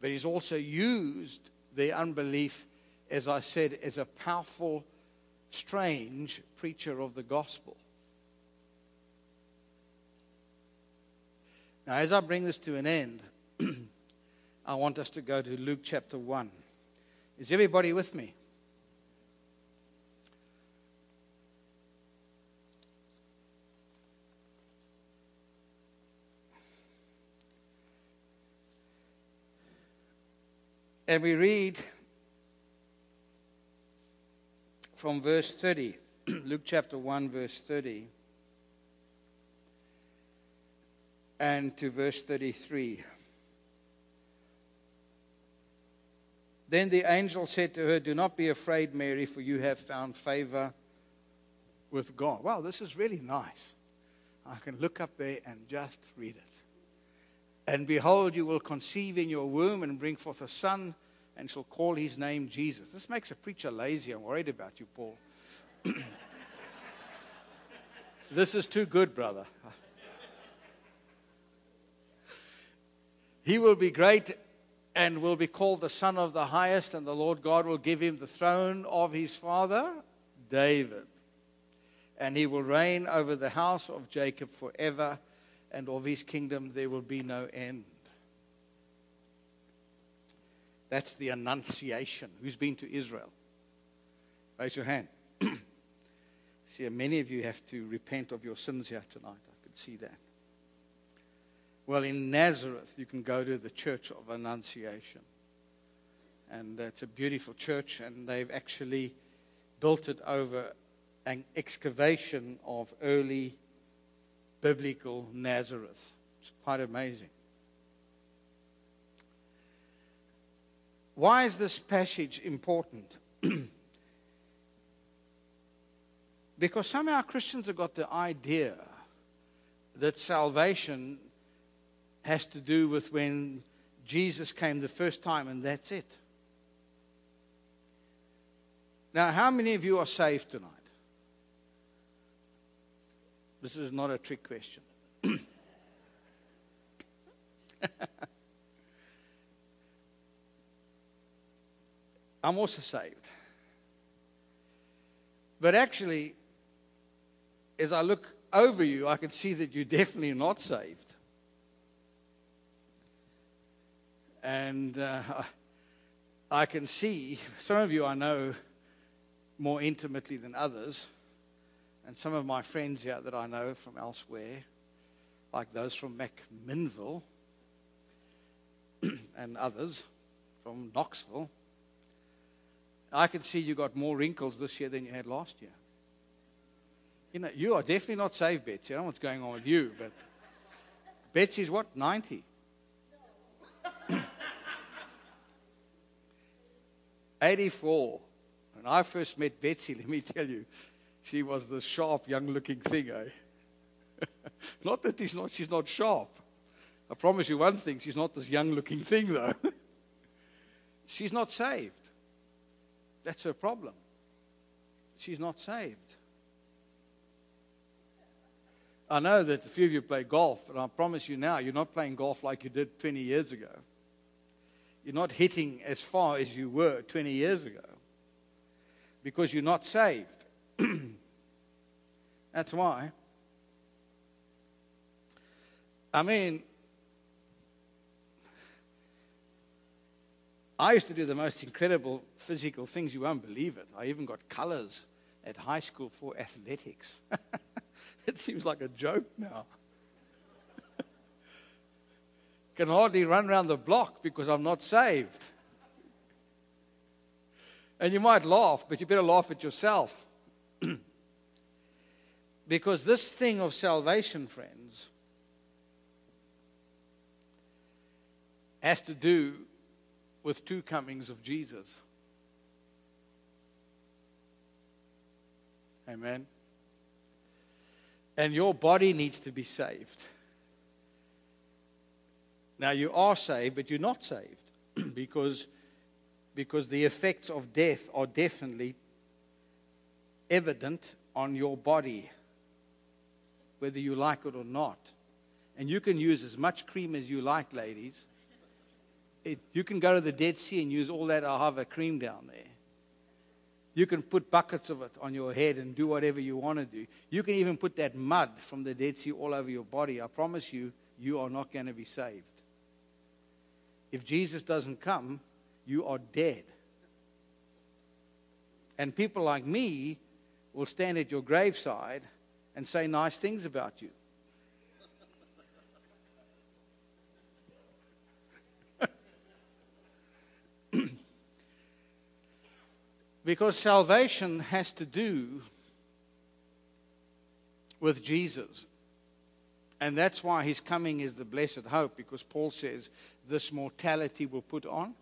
But he's also used their unbelief, as I said, as a powerful, strange preacher of the gospel. Now, as I bring this to an end, I want us to go to Luke chapter 1. Is everybody with me? And we read from verse 30, Luke chapter 1, verse 30, and to verse 33. Then the angel said to her, Do not be afraid, Mary, for you have found favor with God. Wow, this is really nice. I can look up there and just read it. And behold, you will conceive in your womb and bring forth a son, and shall call his name Jesus. This makes a preacher lazy. I'm worried about you, Paul. this is too good, brother. He will be great and will be called the Son of the Highest, and the Lord God will give him the throne of his father, David. And he will reign over the house of Jacob forever, and of his kingdom there will be no end. That's the Annunciation. Who's been to Israel? Raise your hand. see, many of you have to repent of your sins here tonight. I can see that. Well, in Nazareth, you can go to the Church of Annunciation. And it's a beautiful church, and they've actually built it over an excavation of early biblical Nazareth. It's quite amazing. Why is this passage important? because somehow Christians have got the idea that salvation has to do with when Jesus came the first time, and that's it. Now, how many of you are saved tonight? This is not a trick question. I'm also saved. But actually, as I look over you, I can see that you're definitely not saved. And uh, I can see, some of you I know more intimately than others, and some of my friends here that I know from elsewhere, like those from McMinnville and others from Knoxville, I can see you got more wrinkles this year than you had last year. You know, you are definitely not saved, Betsy. I don't know what's going on with you, but Betsy's what, 90? 84. When I first met Betsy, let me tell you, she was the sharp, young looking thing, eh? not that she's not, she's not sharp. I promise you one thing, she's not this young looking thing, though. she's not saved. That's her problem. She's not saved. I know that a few of you play golf, and I promise you now, you're not playing golf like you did 20 years ago. You're not hitting as far as you were 20 years ago because you're not saved. That's why. I mean, I used to do the most incredible physical things. You won't believe it. I even got colors at high school for athletics. it seems like a joke now. Can hardly run around the block because I'm not saved. And you might laugh, but you better laugh at yourself. because this thing of salvation, friends, has to do with two comings of Jesus. Amen. And your body needs to be saved. Now, you are saved, but you're not saved because, because the effects of death are definitely evident on your body, whether you like it or not. And you can use as much cream as you like, ladies it, you can go to the Dead Sea and use all that Ahava cream down there. You can put buckets of it on your head and do whatever you want to do. You can even put that mud from the Dead Sea all over your body. I promise you, you are not going to be saved. If Jesus doesn't come, you are dead. And people like me will stand at your graveside and say nice things about you. Because salvation has to do with Jesus. And that's why his coming is the blessed hope, because Paul says this mortality will put on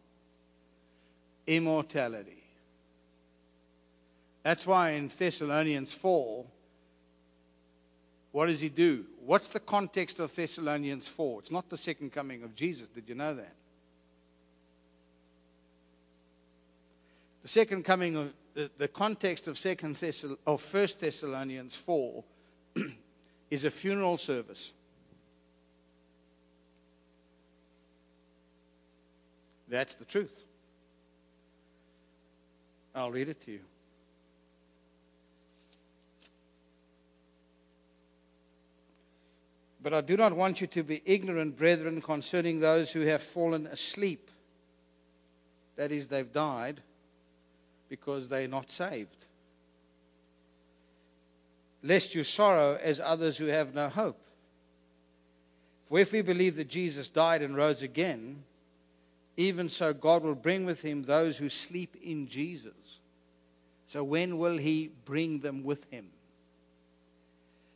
immortality. That's why in Thessalonians 4, what does he do? What's the context of Thessalonians 4? It's not the second coming of Jesus. Did you know that? The second coming of the, the context of second Thessal, of First Thessalonians four is a funeral service. That's the truth. I'll read it to you. But I do not want you to be ignorant, brethren, concerning those who have fallen asleep. That is, they've died because they're not saved. Lest you sorrow as others who have no hope. For if we believe that Jesus died and rose again, even so God will bring with him those who sleep in Jesus. So when will he bring them with him?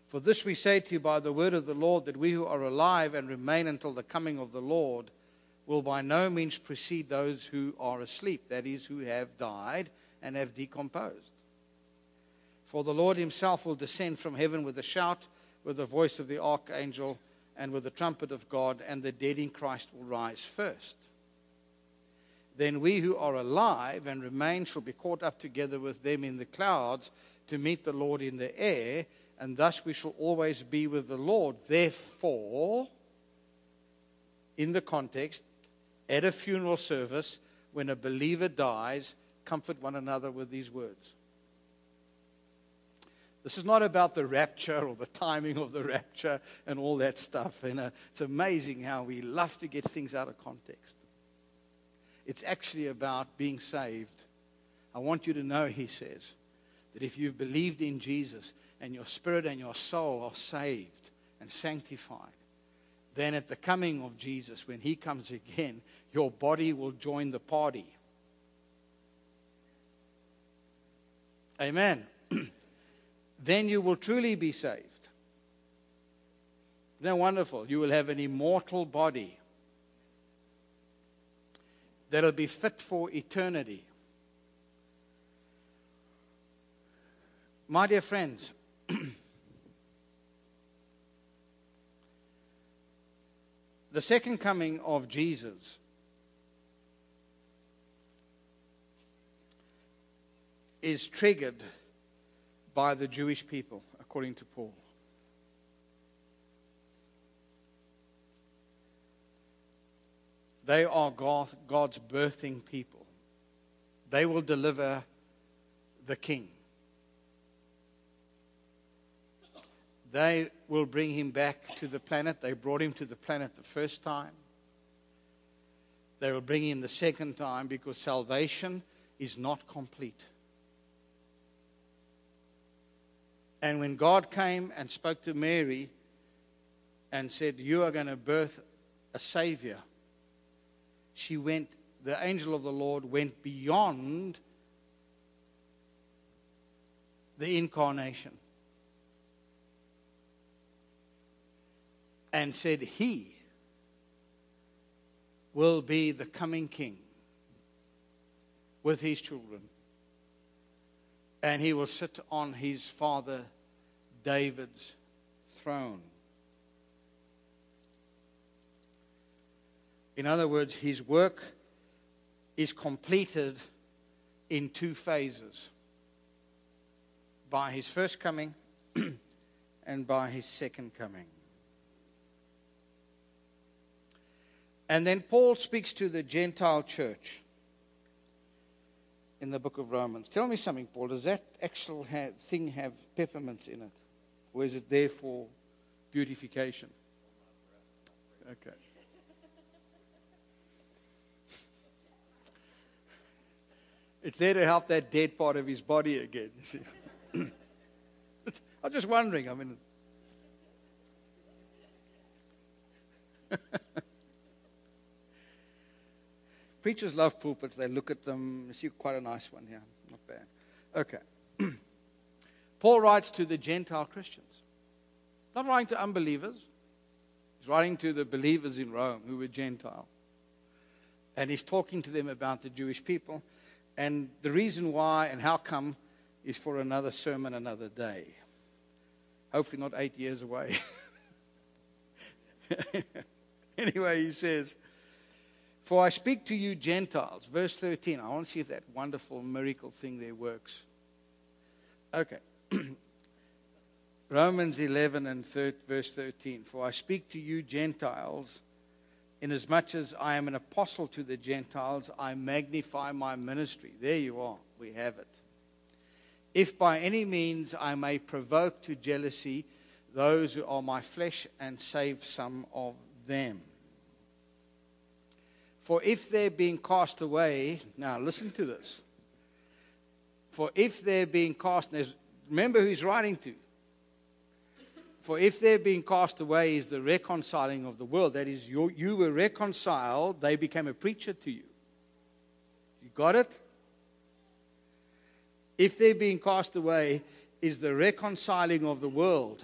For this we say to you by the word of the Lord, that we who are alive and remain until the coming of the Lord will by no means precede those who are asleep, that is, who have died and have decomposed. For the Lord himself will descend from heaven with a shout, with the voice of the archangel, and with the trumpet of God, and the dead in Christ will rise first. Then we who are alive and remain shall be caught up together with them in the clouds to meet the Lord in the air, and thus we shall always be with the Lord. Therefore, in the context, at a funeral service, when a believer dies, comfort one another with these words. This is not about the rapture or the timing of the rapture and all that stuff. And uh, it's amazing how we love to get things out of context. It's actually about being saved. I want you to know, he says, that if you've believed in Jesus and your spirit and your soul are saved and sanctified, then at the coming of Jesus, when he comes again, your body will join the party. Amen. then you will truly be saved. Isn't that wonderful? You will have an immortal body that'll be fit for eternity. My dear friends, the second coming of Jesus is triggered by the Jewish people, according to Paul. They are God's birthing people. They will deliver the king. They will bring him back to the planet. They brought him to the planet the first time. They will bring him the second time because salvation is not complete. And when God came and spoke to Mary and said, You are going to birth a Savior, she went, the angel of the Lord went beyond the incarnation and said, He will be the coming king with his children. And he will sit on his father David's throne. In other words, his work is completed in two phases by his first coming and by his second coming. And then Paul speaks to the Gentile church in the book of Romans. Tell me something, Paul. Does that actual thing have peppermints in it? Or is it there for beautification? Okay. It's there to help that dead part of his body again. I'm just wondering. I mean, Preachers love pulpits. They look at them. You see quite a nice one here. Not bad. Okay. Paul writes to the Gentile Christians, not writing to unbelievers. He's writing to the believers in Rome who were Gentile. And he's talking to them about the Jewish people. And the reason why and how come is for another sermon another day. Hopefully, not eight years away. anyway, he says, for I speak to you Gentiles. Verse 13. I want to see if that wonderful miracle thing there works. Okay. Romans 11 and third, verse 13. For I speak to you Gentiles, inasmuch as I am an apostle to the Gentiles, I magnify my ministry. There you are. We have it. If by any means I may provoke to jealousy those who are my flesh and save some of them. For if they're being cast away, now listen to this. For if they're being cast, remember who he's writing to. For if they're being cast away is the reconciling of the world. That is, you, you were reconciled, they became a preacher to you. You got it? If they're being cast away is the reconciling of the world,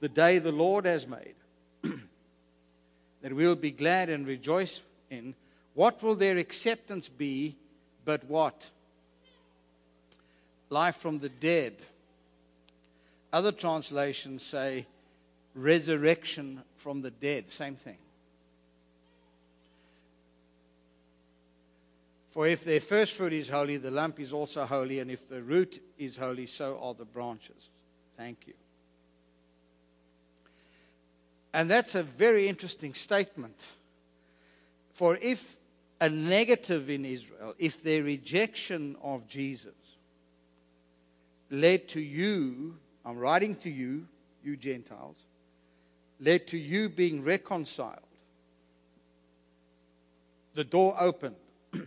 the day the Lord has made, that we'll be glad and rejoice in. What will their acceptance be but what? Life from the dead. Other translations say resurrection from the dead. Same thing. For if their first fruit is holy, the lump is also holy, and if the root is holy, so are the branches. Thank you. And that's a very interesting statement. For if a negative in Israel if their rejection of Jesus led to you, I'm writing to you, you Gentiles, led to you being reconciled. The door opened.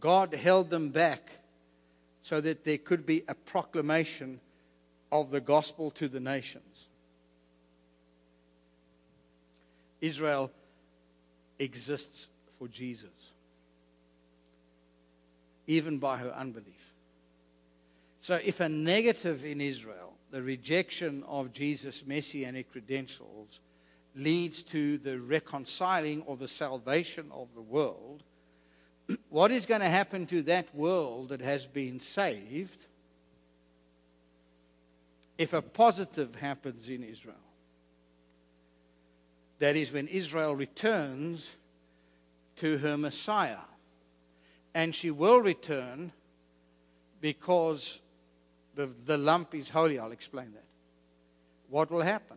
God held them back so that there could be a proclamation of the gospel to the nations. Israel exists for Jesus, even by her unbelief. So, if a negative in Israel, the rejection of Jesus' messianic credentials, leads to the reconciling or the salvation of the world, what is going to happen to that world that has been saved if a positive happens in Israel? That is, when Israel returns to her Messiah. And she will return because the, the lump is holy. I'll explain that. What will happen?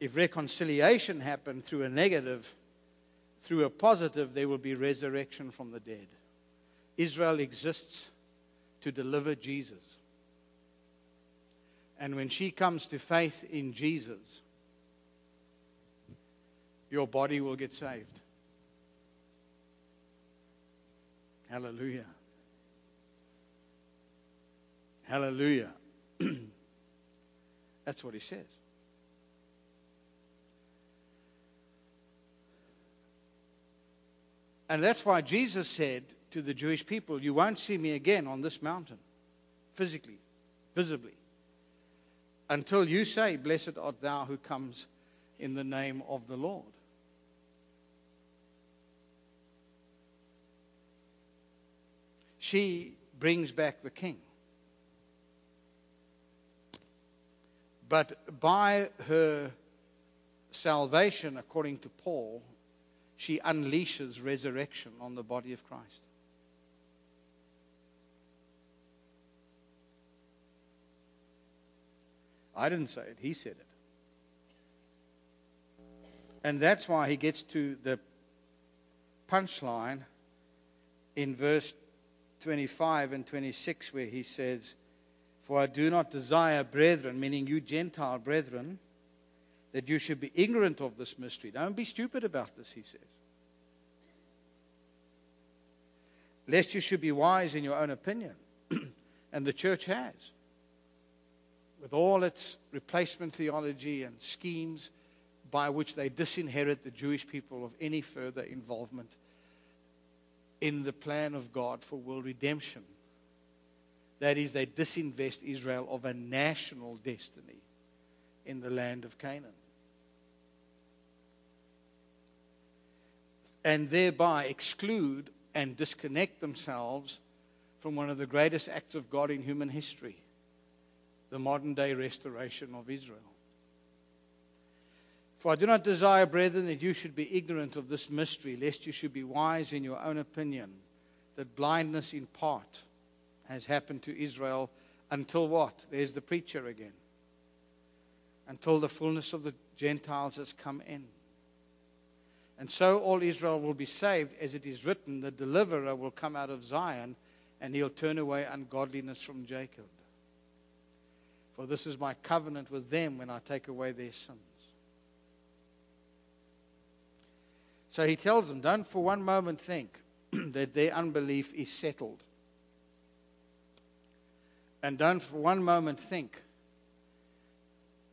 If reconciliation happened through a negative, through a positive, there will be resurrection from the dead. Israel exists to deliver Jesus. And when she comes to faith in Jesus, your body will get saved. Hallelujah. Hallelujah. That's what he says. And that's why Jesus said to the Jewish people, You won't see me again on this mountain, physically, visibly, until you say, Blessed art thou who comes in the name of the Lord. She brings back the king. But by her salvation, according to Paul, she unleashes resurrection on the body of Christ. I didn't say it, he said it. And that's why he gets to the punchline in verse 25 and 26, where he says, For I do not desire, brethren, meaning you Gentile brethren, that you should be ignorant of this mystery. Don't be stupid about this, he says. Lest you should be wise in your own opinion. and the church has. With all its replacement theology and schemes by which they disinherit the Jewish people of any further involvement in the plan of God for world redemption. That is, they disinvest Israel of a national destiny in the land of Canaan. and thereby exclude and disconnect themselves from one of the greatest acts of God in human history the modern day restoration of Israel. For I do not desire, brethren, that you should be ignorant of this mystery, lest you should be wise in your own opinion, that blindness in part has happened to Israel until what? There's the preacher again. Until the fullness of the Gentiles has come in. And so all Israel will be saved, as it is written, the deliverer will come out of Zion, and he'll turn away ungodliness from Jacob. For this is my covenant with them when I take away their sins. So he tells them, don't for one moment think that their unbelief is settled. And don't for one moment think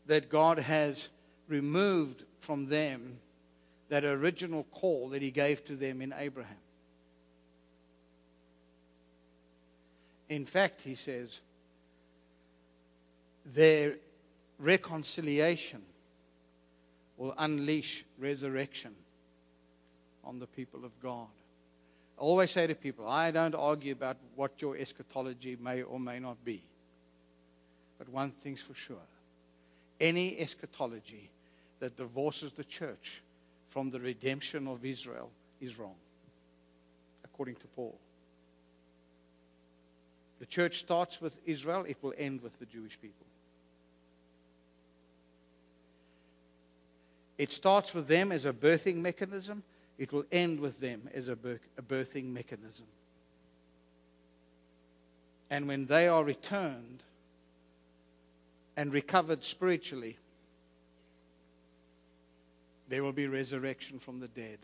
that God has removed from them that original call that he gave to them in Abraham. In fact, he says, their reconciliation will unleash resurrection on the people of God. I always say to people, I don't argue about what your eschatology may or may not be. But one thing's for sure any eschatology that divorces the church from the redemption of Israel is wrong, according to Paul. The church starts with Israel, it will end with the Jewish people. It starts with them as a birthing mechanism, it will end with them as a birthing mechanism. And when they are returned and recovered spiritually, there will be resurrection from the dead.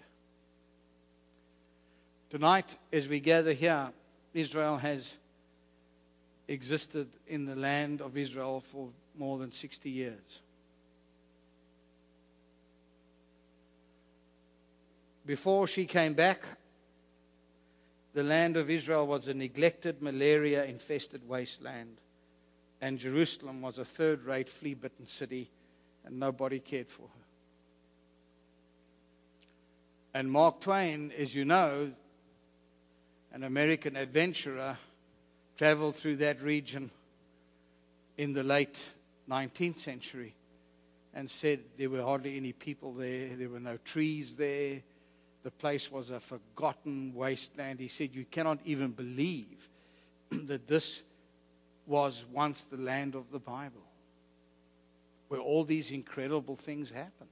Tonight, as we gather here, Israel has existed in the land of Israel for more than 60 years. Before she came back, the land of Israel was a neglected, malaria infested wasteland, and Jerusalem was a third rate, flea bitten city, and nobody cared for her. And Mark Twain, as you know, an American adventurer, traveled through that region in the late 19th century and said there were hardly any people there, there were no trees there. The place was a forgotten wasteland. He said, You cannot even believe that this was once the land of the Bible, where all these incredible things happened.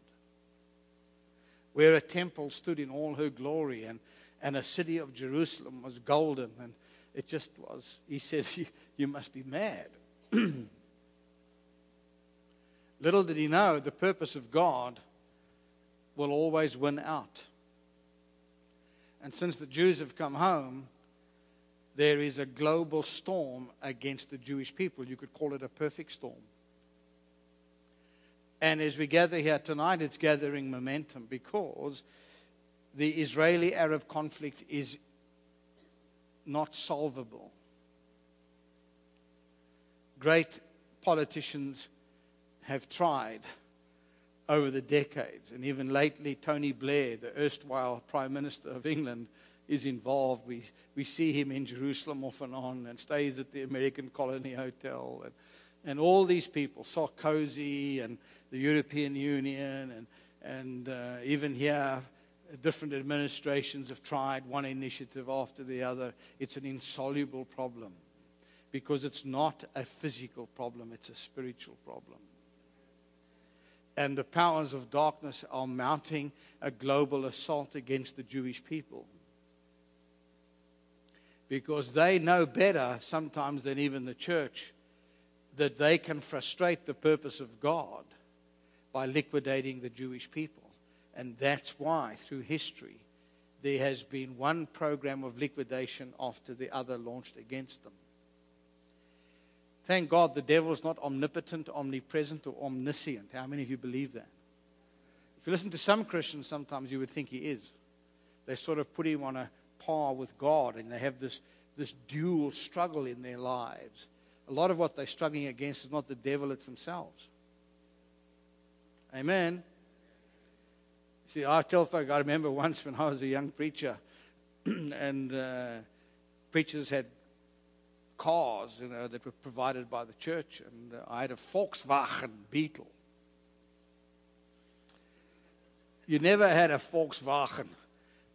where a temple stood in all her glory and, and a city of Jerusalem was golden. And it just was, he said, You, you must be mad. Little did he know the purpose of God will always win out. And since the Jews have come home, there is a global storm against the Jewish people. You could call it a perfect storm. And as we gather here tonight, it's gathering momentum because the Israeli Arab conflict is not solvable. Great politicians have tried over the decades, and even lately, Tony Blair, the erstwhile Prime Minister of England, is involved. We, we see him in Jerusalem off and on and stays at the American Colony Hotel. And, and all these people, Sarkozy and the European Union, and, and uh, even here, different administrations have tried one initiative after the other. It's an insoluble problem because it's not a physical problem, it's a spiritual problem and the powers of darkness are mounting a global assault against the Jewish people. Because they know better sometimes than even the church that they can frustrate the purpose of God by liquidating the Jewish people. And that's why, through history, there has been one program of liquidation after the other launched against them. Thank God the devil is not omnipotent, omnipresent, or omniscient. How many of you believe that? If you listen to some Christians, sometimes you would think he is. They sort of put him on a par with God, and they have this, this dual struggle in their lives. A lot of what they're struggling against is not the devil, it's themselves. Amen. See, I tell folk, I remember once when I was a young preacher, and uh, preachers had cars, you know, that were provided by the church, and uh, I had a Volkswagen Beetle. You never had a Volkswagen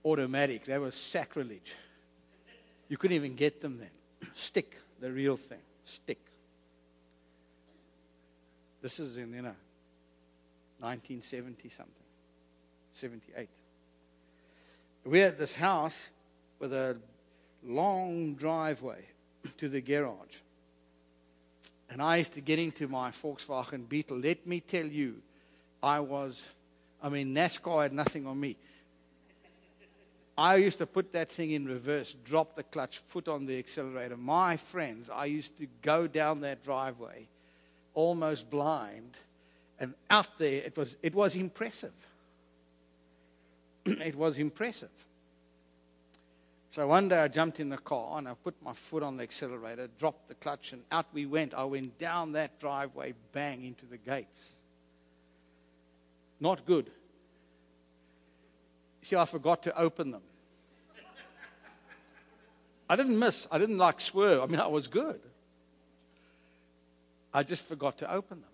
automatic. That was sacrilege. You couldn't even get them then. Stick, the real thing. Stick. This is in, you know, 1970 something, 78. We had this house with a long driveway to the garage. And I used to get into my Volkswagen Beetle. Let me tell you, I was, I mean, NASCAR had nothing on me. I used to put that thing in reverse, drop the clutch, foot on the accelerator. My friends, I used to go down that driveway almost blind. And out there, it was, it was impressive. it was impressive. So one day I jumped in the car and I put my foot on the accelerator, dropped the clutch, and out we went. I went down that driveway, bang, into the gates. Not good. See, I forgot to open them. I didn't miss. I didn't like swerve. I mean, I was good. I just forgot to open them.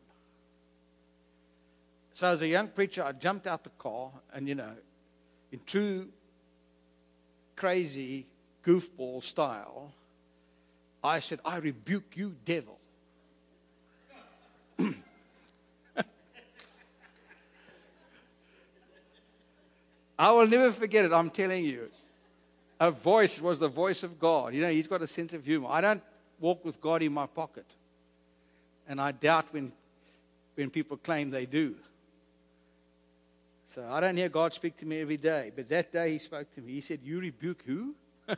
So, as a young preacher, I jumped out the car, and you know, in true crazy goofball style, I said, I rebuke you, devil. I will never forget it, I'm telling you. A voice was the voice of God. You know, he's got a sense of humor. I don't walk with God in my pocket. And I doubt when, when people claim they do. So I don't hear God speak to me every day. But that day he spoke to me. He said, You rebuke who?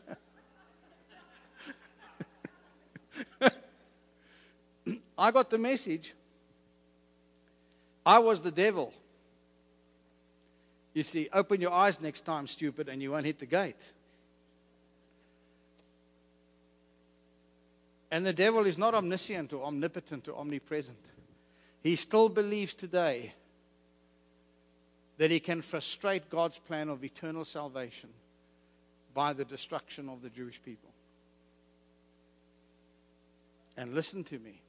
I got the message. I was the devil. You see, open your eyes next time, stupid, and you won't hit the gate. And the devil is not omniscient or omnipotent or omnipresent. He still believes today that he can frustrate God's plan of eternal salvation by the destruction of the Jewish people. And listen to me.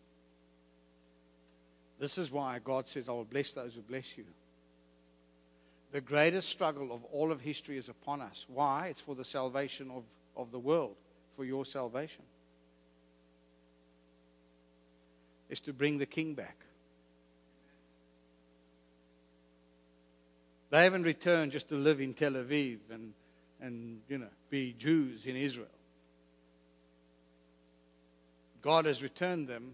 This is why God says, I will bless those who bless you. The greatest struggle of all of history is upon us. Why? It's for the salvation of, of the world, for your salvation. It's to bring the king back. They haven't returned just to live in Tel Aviv and, and you know, be Jews in Israel. God has returned them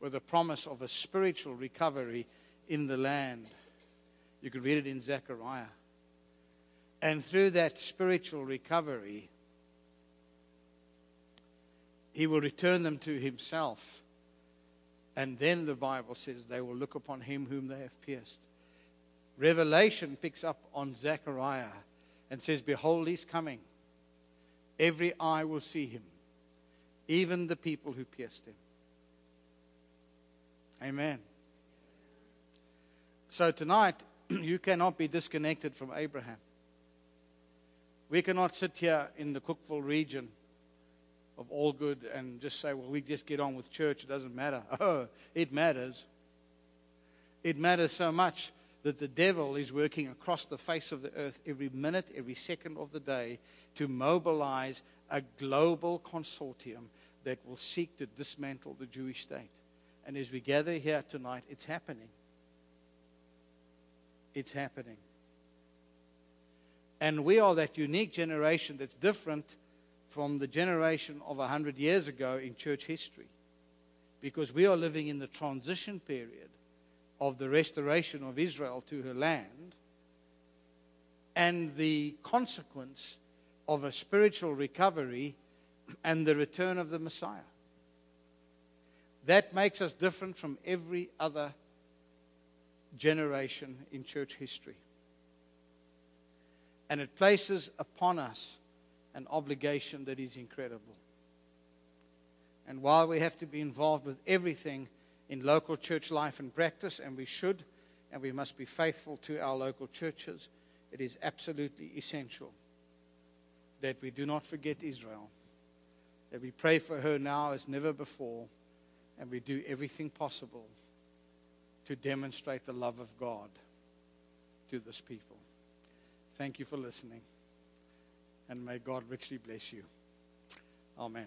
with a promise of a spiritual recovery in the land. You can read it in Zechariah. And through that spiritual recovery, he will return them to himself. And then the Bible says they will look upon him whom they have pierced. Revelation picks up on Zechariah and says, Behold, he's coming. Every eye will see him, even the people who pierced him. Amen. So tonight, you cannot be disconnected from Abraham. We cannot sit here in the Cookeville region of all good and just say, well, we just get on with church. It doesn't matter. Oh, it matters. It matters so much that the devil is working across the face of the earth every minute, every second of the day to mobilize a global consortium that will seek to dismantle the Jewish state. And as we gather here tonight, it's happening. It's happening. And we are that unique generation that's different from the generation of 100 years ago in church history. Because we are living in the transition period of the restoration of Israel to her land and the consequence of a spiritual recovery and the return of the Messiah. That makes us different from every other generation in church history. And it places upon us an obligation that is incredible. And while we have to be involved with everything in local church life and practice, and we should, and we must be faithful to our local churches, it is absolutely essential that we do not forget Israel, that we pray for her now as never before, and we do everything possible to demonstrate the love of God to this people. Thank you for listening, and may God richly bless you. Amen.